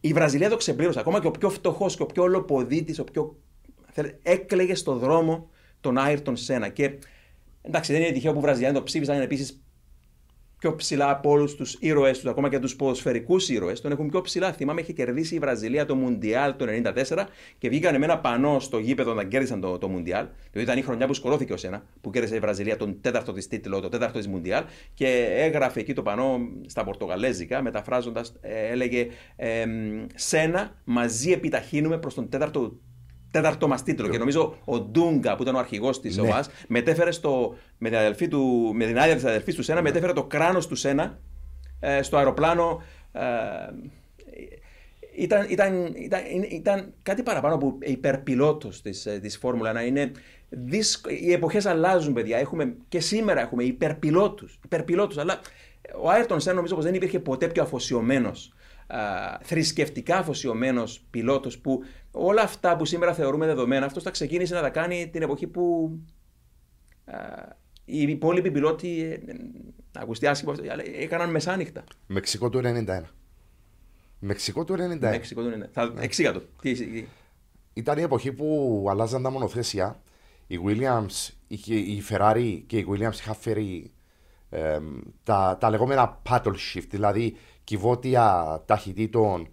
[SPEAKER 1] Η Βραζιλία το ξεπλήρωσε. Ακόμα και ο πιο φτωχός και ο πιο ολοποδίτης, ο πιο. θέλετε, έκλαιγε στο δρόμο τον Άιρτον Σένα. Και εντάξει, δεν είναι τυχαίο που οι Βραζιλιάνοι το ψήφισαν επίσης πιο ψηλά από όλους τους ήρωε τους, ακόμα και τους ποδοσφαιρικούς ήρωες. Τον έχουν πιο ψηλά. Θυμάμαι, είχε κερδίσει η Βραζιλία το Μουντιάλ το 1994 και βγήκαν με ένα πανό στο γήπεδο όταν κέρδισαν το, το Μουντιάλ. Δηλαδή ήταν η χρονιά που σκορώθηκε ο Σένα, που κέρδισε η Βραζιλία τον τέταρτο της τίτλο, το τέταρτο της Μουντιάλ. Και έγραφε εκεί το πανό στα Πορτογαλέζικα, μεταφράζοντας, έλεγε ε, Σένα, μαζί επιταχύνουμε προς τον τέταρτο τέταρτο μας τίτλο. Και νομίζω ο Ντούγκα, που ήταν ο αρχηγός της
[SPEAKER 3] Ναι.
[SPEAKER 1] ομάδα, μετέφερε στο, με, την αδελφή του, με την άδεια της αδελφής του Σένα, μετέφερε το κράνος του Σένα ε, στο αεροπλάνο. Ε, ήταν, ήταν, ήταν, ήταν κάτι παραπάνω από υπερπιλότος της της Φόρμουλα 1. Είναι δύσκο... Οι εποχές αλλάζουν, παιδιά. Έχουμε, και σήμερα έχουμε υπερπιλότους. Υπερπιλότους, αλλά ο Άιρτον Σένα νομίζω πως δεν υπήρχε ποτέ πιο αφοσιωμένος θρησκευτικά αφοσιωμένος πιλότος που όλα αυτά που σήμερα θεωρούμε δεδομένα, αυτός θα ξεκίνησε να τα κάνει την εποχή που α, οι υπόλοιποι πιλότοι, ε, ε, να ακουστεί άσχημα αυτό, αλλά έκαναν μεσάνυχτα.
[SPEAKER 3] Μεξικό του 91. Μεξικό του 91.
[SPEAKER 1] Μέξικο του 90. Θα εξήγα το. Τι, τι-
[SPEAKER 3] Ήταν η εποχή που αλλάζαν τα μονοθέσια. Η Williams, είχε- η Ferrari και η Williams είχαν φέρει εμ, τα, τα λεγόμενα paddle shift, δηλαδή κυβότια ταχυτήτων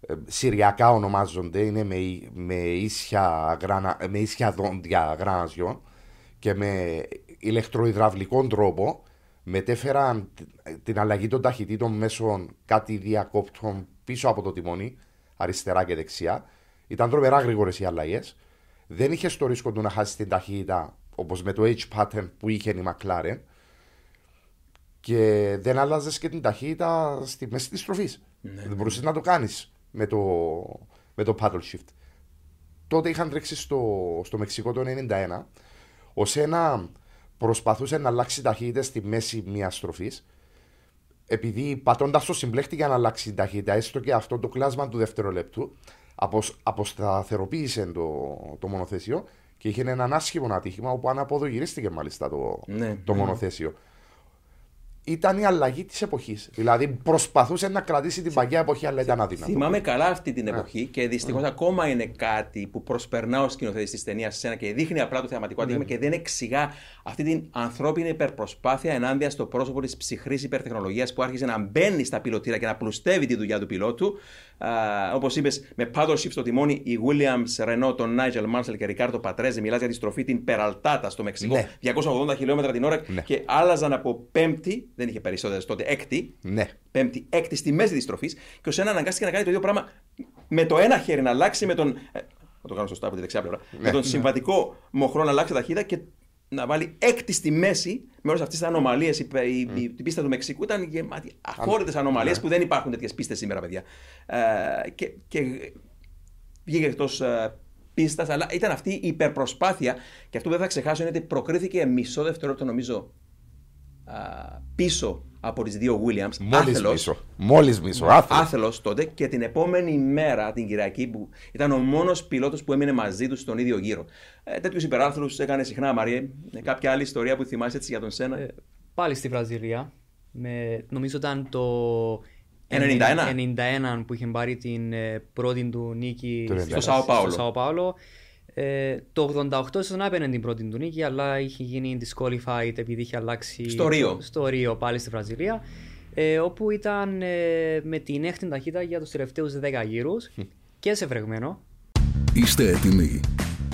[SPEAKER 3] ε, συριακά ονομάζονται, είναι με, ί- με, ίσια, γράνα, με ίσια δόντια γραναζιών και με ηλεκτροϊδραυλικό τρόπο μετέφεραν τ- την αλλαγή των ταχυτήτων μέσω κάτι διακόπτων πίσω από το τιμόνι, αριστερά και δεξιά. Ήταν τρομερά γρήγορες οι αλλαγές. Δεν είχε το ρίσκο του να χάσει την ταχύτητα όπως με το H-pattern που είχε η McLaren και δεν άλλαζες και την ταχύτητα στη μέση της στροφής. Δεν μπορούσες να το κάνεις με το, με το paddle shift. Τότε είχαν τρέξει στο, στο Μεξικό το 1991. Ο Σένα προσπαθούσε να αλλάξει ταχύτητα στη μέση μιας στροφής. Επειδή πατώντας το συμπλέχτη για να αλλάξει την ταχύτητα, έστω και αυτό το κλάσμα του δευτερολέπτου, αποσ- αποσταθεροποίησε το, το μονοθέσιο και είχε έναν άσχημο ατύχημα όπου αναποδογυρίστηκε μάλιστα το,
[SPEAKER 1] Ναι,
[SPEAKER 3] το
[SPEAKER 1] ναι.
[SPEAKER 3] μονοθέσιο. Ήταν η αλλαγή της εποχής. Δηλαδή προσπαθούσε να κρατήσει την παγιά εποχή, αλλά ήταν αδύνατο.
[SPEAKER 1] Θυμάμαι καλά αυτή την εποχή και δυστυχώς ακόμα είναι κάτι που προσπερνά ο σκηνοθέτης της ταινίας σε ένα και δείχνει απλά το θεαματικό ατύχημα και δεν εξηγά αυτή την ανθρώπινη υπερπροσπάθεια ενάντια στο πρόσωπο της ψυχρής υπερτεχνολογίας που άρχισε να μπαίνει στα πιλωτήρα και να πλουστεύει τη δουλειά του πιλότου. Όπως είπες, με paddle shift στο τιμόνι, η Williams, Renault, τον Nigel Mansell και Ρικάρτο Πατρέζε μιλάς για τη στροφή την Περαλτάτα στο Μεξικό.
[SPEAKER 3] Ναι.
[SPEAKER 1] 280 χιλιόμετρα την ώρα
[SPEAKER 3] Ναι.
[SPEAKER 1] και άλλαζαν από πέμπτη, δεν είχε περισσότερες τότε, έκτη,
[SPEAKER 3] Ναι.
[SPEAKER 1] πέμπτη, έκτη στη μέση της στροφής και ο Σένα αναγκάστηκε να κάνει το ίδιο πράγμα με το ένα χέρι να αλλάξει με τον. ε, Θα το κάνω σωστά από τη δεξιά πλευρά. με τον συμβατικό μοχρό να αλλάξει ταχύτητα και να βάλει έκτη στη μέση με όλες αυτές τις ανομαλίες. Η, η, η, η πίστα του Μεξικού ήταν γεμάτη αφόρητε ανομαλίες
[SPEAKER 3] ναι.
[SPEAKER 1] που δεν υπάρχουν τέτοιες πίστες σήμερα, παιδιά. Ε, και, και βγήκε εκτός πίστας, αλλά ήταν αυτή η υπερπροσπάθεια και αυτό που δεν θα ξεχάσω είναι ότι προκρίθηκε μισό δευτερόλεπτο, νομίζω, α, πίσω από τις δύο Williams.
[SPEAKER 3] Μόλις
[SPEAKER 1] άθελος.
[SPEAKER 3] μισό. Μόλις μισό. Άθελος.
[SPEAKER 1] Άθελος τότε και την επόμενη μέρα, την Κυριακή, που ήταν ο μόνος πιλότος που έμεινε μαζί του στον ίδιο γύρο. Ε, Τέτοιους υπεράρθρου έκανε συχνά, Μαριέ. Ε, κάποια άλλη ιστορία που θυμάσαι έτσι για τον Σένα;
[SPEAKER 2] Ε, πάλι στη Βραζιλία. Με, νομίζω ήταν το
[SPEAKER 1] 91.
[SPEAKER 2] 91 που είχε πάρει την ε, πρώτη του νίκη
[SPEAKER 3] Το
[SPEAKER 2] στη-
[SPEAKER 3] 90.
[SPEAKER 1] Στο Σάο Πάολο.
[SPEAKER 2] Στο Σάο Πάολο. Ε, το 88 ίσως να έπαιρνε την πρώτη του νίκη, αλλά είχε γίνει disqualified επειδή είχε αλλάξει
[SPEAKER 1] Στο Ρίο.
[SPEAKER 2] στο Ρίο πάλι στη Βραζιλία. Ε, όπου ήταν ε, με την έκτη ταχύτητα για τους τελευταίους 10 γύρους και σε φρεγμένο.
[SPEAKER 4] Είστε έτοιμοι.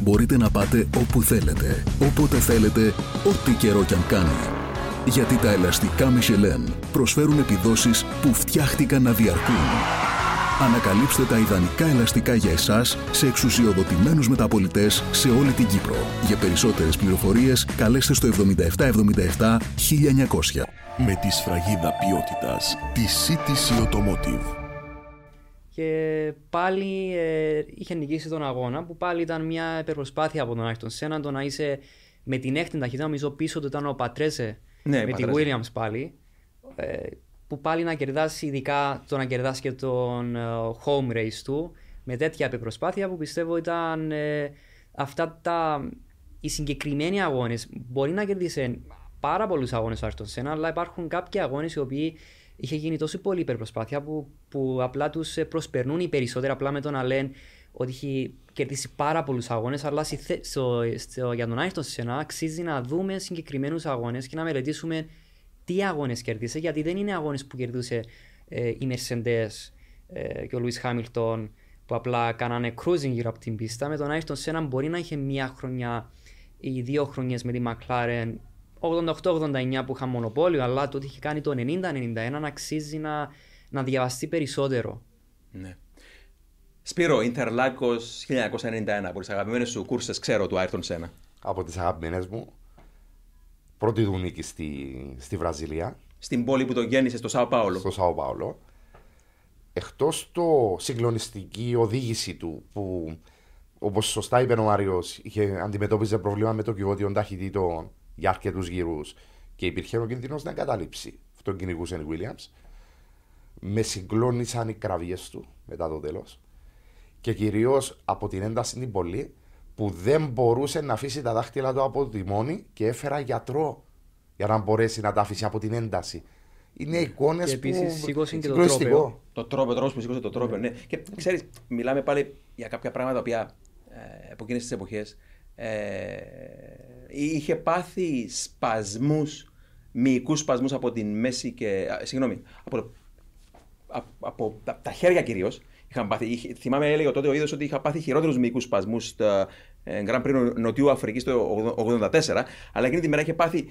[SPEAKER 4] Μπορείτε να πάτε όπου θέλετε, όποτε θέλετε, ό,τι καιρό κι αν κάνει. Γιατί τα ελαστικά Michelin προσφέρουν επιδόσεις που φτιάχτηκαν να διαρκούν. Ανακαλύψτε τα ιδανικά ελαστικά για εσάς σε εξουσιοδοτημένους μεταπολιτές σε όλη την Κύπρο. Για περισσότερες πληροφορίες καλέστε στο 7777 1900.
[SPEAKER 5] Με τη σφραγίδα ποιότητας τη CTC Automotive.
[SPEAKER 2] Και πάλι ε, είχε νικήσει τον αγώνα που πάλι ήταν μια υπερπροσπάθεια από τον Άιρτον Σένα το να είσαι με την έκτη ταχύτητα. Νομίζω πίσω του ήταν ο Πατρέζε
[SPEAKER 1] Ναι,
[SPEAKER 2] με τη
[SPEAKER 1] Πατρέζε.
[SPEAKER 2] Williams πάλι. Ε, που πάλι να κερδάσει, ειδικά το να κερδάσει και τον ε, home race του με τέτοια υπερπροσπάθεια που πιστεύω ήταν ε, αυτά τα. Οι συγκεκριμένοι αγώνες μπορεί να κερδίσει πάρα πολλούς αγώνες ο Άιρτον Σένα, αλλά υπάρχουν κάποιοι αγώνες οι οποίοι είχε γίνει τόσο πολύ υπερπροσπάθεια που, που απλά τους προσπερνούν οι περισσότεροι απλά με το να λένε ότι έχει κερδίσει πάρα πολλούς αγώνες, αλλά στη θε- στο, στο, για τον Άιρτον Σένα αξίζει να δούμε συγκεκριμένους αγώνες και να μελετήσουμε τι αγώνες κέρδισε, γιατί δεν είναι αγώνες που κερδούσε ε, η Mercedes ε, και ο Λουί Χάμιλτον που απλά κάνανε cruising γύρω από την πίστα. Με τον Άιρτον Σένα μπορεί να είχε μία χρονιά ή δύο χρονιές με τη McLaren 88-89 που είχαν μονοπόλιο, αλλά το ότι είχε κάνει το 90-91 αξίζει να, να διαβαστεί περισσότερο.
[SPEAKER 1] Ναι. Σπύρο, Ιντερλάκος 1991, από τις αγαπημένες σου κούρσες, ξέρω, του Άιρτον Σένα.
[SPEAKER 3] Από τις αγαπημένες μου. Πρώτη του νίκη στη, στη Βραζιλία,
[SPEAKER 1] Στην πόλη που τον γέννησε, στο Σάο Πάολο.
[SPEAKER 3] στο Σάο Πάολο. Εκτός το συγκλονιστική οδήγηση του που όπως σωστά είπε ο Μάριος, είχε αντιμετώπιζε προβλήμα με το κυβότιο ταχυτήτων για αρκετούς γύρους και υπήρχε ο κίνδυνος να εγκαταλείψει. Αυτόν κυνηγούσε η Williams. Με συγκλώνησαν οι κραυγές του μετά το τέλος. Και κυρίως από την ένταση στην πόλη που δεν μπορούσε να αφήσει τα δάχτυλα του από τη μόνη και έφερα γιατρό για να μπορέσει να τα αφήσει από την ένταση. Είναι εικόνες
[SPEAKER 2] Και
[SPEAKER 3] που.
[SPEAKER 2] επίσης σήκωσε και το
[SPEAKER 3] συγκλονιστικό.
[SPEAKER 2] τρόπαιο.
[SPEAKER 1] Το τρόπο, ο τρόπος που σήκωσε το τρόπο, ναι. Και ξέρεις, μιλάμε πάλι για κάποια πράγματα τα οποία ε, από εκείνες τις εποχές ε, είχε πάθει σπασμούς, μυϊκούς σπασμούς από την μέση και. α, Συγγνώμη, από, το- α- από τα, τα χέρια κυρίως. Είχαν πάθει, είχε- θυμάμαι, έλεγε τότε ο ίδιο ότι είχα πάθει χειρότερους μυϊκούς σπασμούς στα ε, Grand Prix Νοτιού Αφρικής το 84, αλλά εκείνη τη μέρα είχε πάθει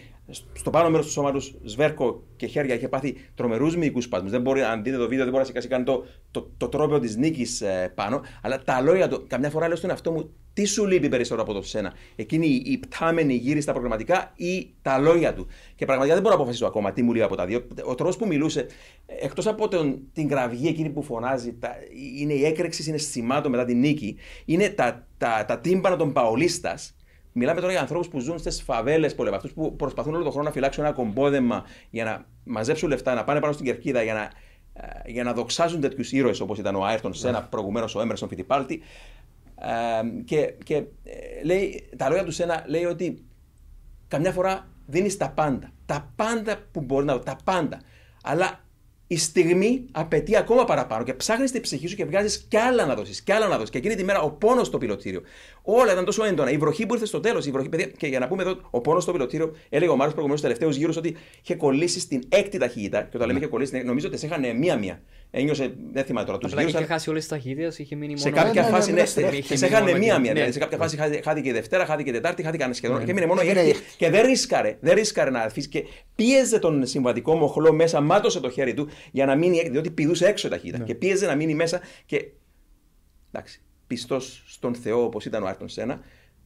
[SPEAKER 1] στο πάνω μέρος του σώματος, σβέρκο και χέρια, είχε πάθει τρομερούς μυϊκούς σπασμού. Δεν μπορεί, αν δείτε το βίντεο, δεν μπορεί να σηκώσει καν το, το, το τρόπαιο της νίκης πάνω. Αλλά τα λόγια του, καμιά φορά λέω στον εαυτό μου, τι σου λείπει περισσότερο από το σένα. Εκείνη η, η πτάμενη γύρι στα προγραμματικά ή τα λόγια του; Και πραγματικά δεν μπορώ να αποφασίσω ακόμα τι μου λέει από τα δύο. Ο τρόπος που μιλούσε, εκτός από τον, την κραυγή εκείνη που φωνάζει, τα, είναι η έκρηξη συναισθημάτων μετά την νίκη, είναι τα, τα, τα τύμπανα των παολίστας. Μιλάμε τώρα για ανθρώπους που ζουν στις φαβέλες πολεμά, αυτούς που προσπαθούν όλο τον χρόνο να φυλάξουν ένα κομπόδεμα για να μαζέψουν λεφτά, να πάνε πάνω στην κερκίδα για να, ε, για να δοξάζουν τέτοιους ήρωες όπως ήταν ο Άιρτον Σένα, προηγουμένως ο Έμερσον Φιτιπάλτη. Ε, και και ε, λέει, τα λόγια του Σένα λέει ότι καμιά φορά δίνεις τα πάντα. Τα πάντα που μπορείς να τα πάντα. Αλλά η στιγμή απαιτεί ακόμα παραπάνω και ψάχνεις την ψυχή σου και βγάζεις κι άλλα να δώσεις, κι άλλα να δώσεις. Και εκείνη τη μέρα ο πόνος στο πιλωτήριο. Όλα ήταν τόσο έντονα. Η βροχή που ήρθε στο τέλος. Η βροχή, παιδιά, και για να πούμε εδώ, ο πόνος στο πιλωτήριο, έλεγε ο Μάριο προηγουμένως τελευταίους γύρους ότι είχε κολλήσει στην έκτη ταχύτητα. Και όταν λέμε είχε κολλήσει, στην έκτη, νομίζω ότι σε είχαν μία-μία. Ένιωσε, δεν θυμάμαι τώρα τους
[SPEAKER 2] Απλά
[SPEAKER 1] γύρου.
[SPEAKER 2] είχε χάσει όλες τις ταχύτητες, είχε μείνει
[SPEAKER 1] Σε
[SPEAKER 2] μόνο.
[SPEAKER 1] κάποια
[SPEAKER 3] ναι, ναι,
[SPEAKER 1] φάση,
[SPEAKER 3] ναι,
[SPEAKER 1] ναι,
[SPEAKER 3] ναι,
[SPEAKER 1] τε-
[SPEAKER 2] είχε
[SPEAKER 1] σε
[SPEAKER 2] μείνει
[SPEAKER 1] είχαν
[SPEAKER 2] μόνο
[SPEAKER 1] μία-μία.
[SPEAKER 2] εκεί.
[SPEAKER 1] δηλαδή,
[SPEAKER 2] Ναι.
[SPEAKER 1] Σε κάποια φάση χάθηκε- χάθηκε η Δευτέρα, χάθηκε η Τετάρτη, χάθηκαν σχεδόν. Και έμεινε μόνο η
[SPEAKER 3] Έμεινε
[SPEAKER 1] έκτη.
[SPEAKER 3] η έκτη.
[SPEAKER 1] Και δεν ρίσκαρε. Δεν ρίσκαρε να αφήσει. Και πίεζε τον συμβατικό μοχλό μέσα, μάτωσε το χέρι του για να μείνει έκτη. Διότι πηδούσε έξω η ταχύτητα. Και πίεζε να μείνει μέσα. Και εντάξει, πιστός στον Θεό όπως ήταν ο Άρτον Σένα,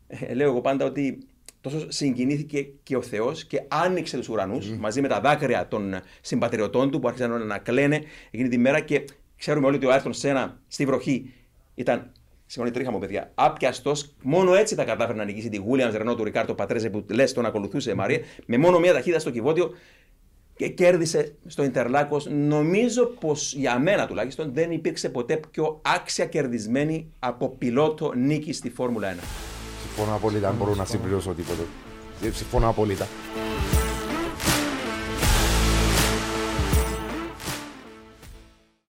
[SPEAKER 1] ε, λέω εγώ πάντα ότι τόσο συγκινήθηκε και ο Θεός και άνοιξε τους ουρανου μαζί με τα δάκρυα των συμπατριωτών του που άρχισαν να κλαίνε εκείνη τη μέρα. Και ξέρουμε όλοι ότι ο Άρτον Σένα στη βροχή ήταν. Συγγνώμη, τρίχα μου, παιδιά. Άπιαστος, μόνο έτσι τα κατάφερε να νικήσει τη Williams Renault του Ρικάρτο Πατρέζε που λες τον ακολουθούσε Μαρία. Με μόνο μία ταχύτητα στο κυβότιο και κέρδισε στο Ιντερλάκος. Νομίζω πως για μένα τουλάχιστον δεν υπήρξε ποτέ πιο άξια κερδισμένη από πιλότο νίκη στη Φόρμουλα 1.
[SPEAKER 3] Συμφωνώ απόλυτα, δεν μπορώ να συμπληρώσω τίποτα. Ε, Συμφωνώ απόλυτα.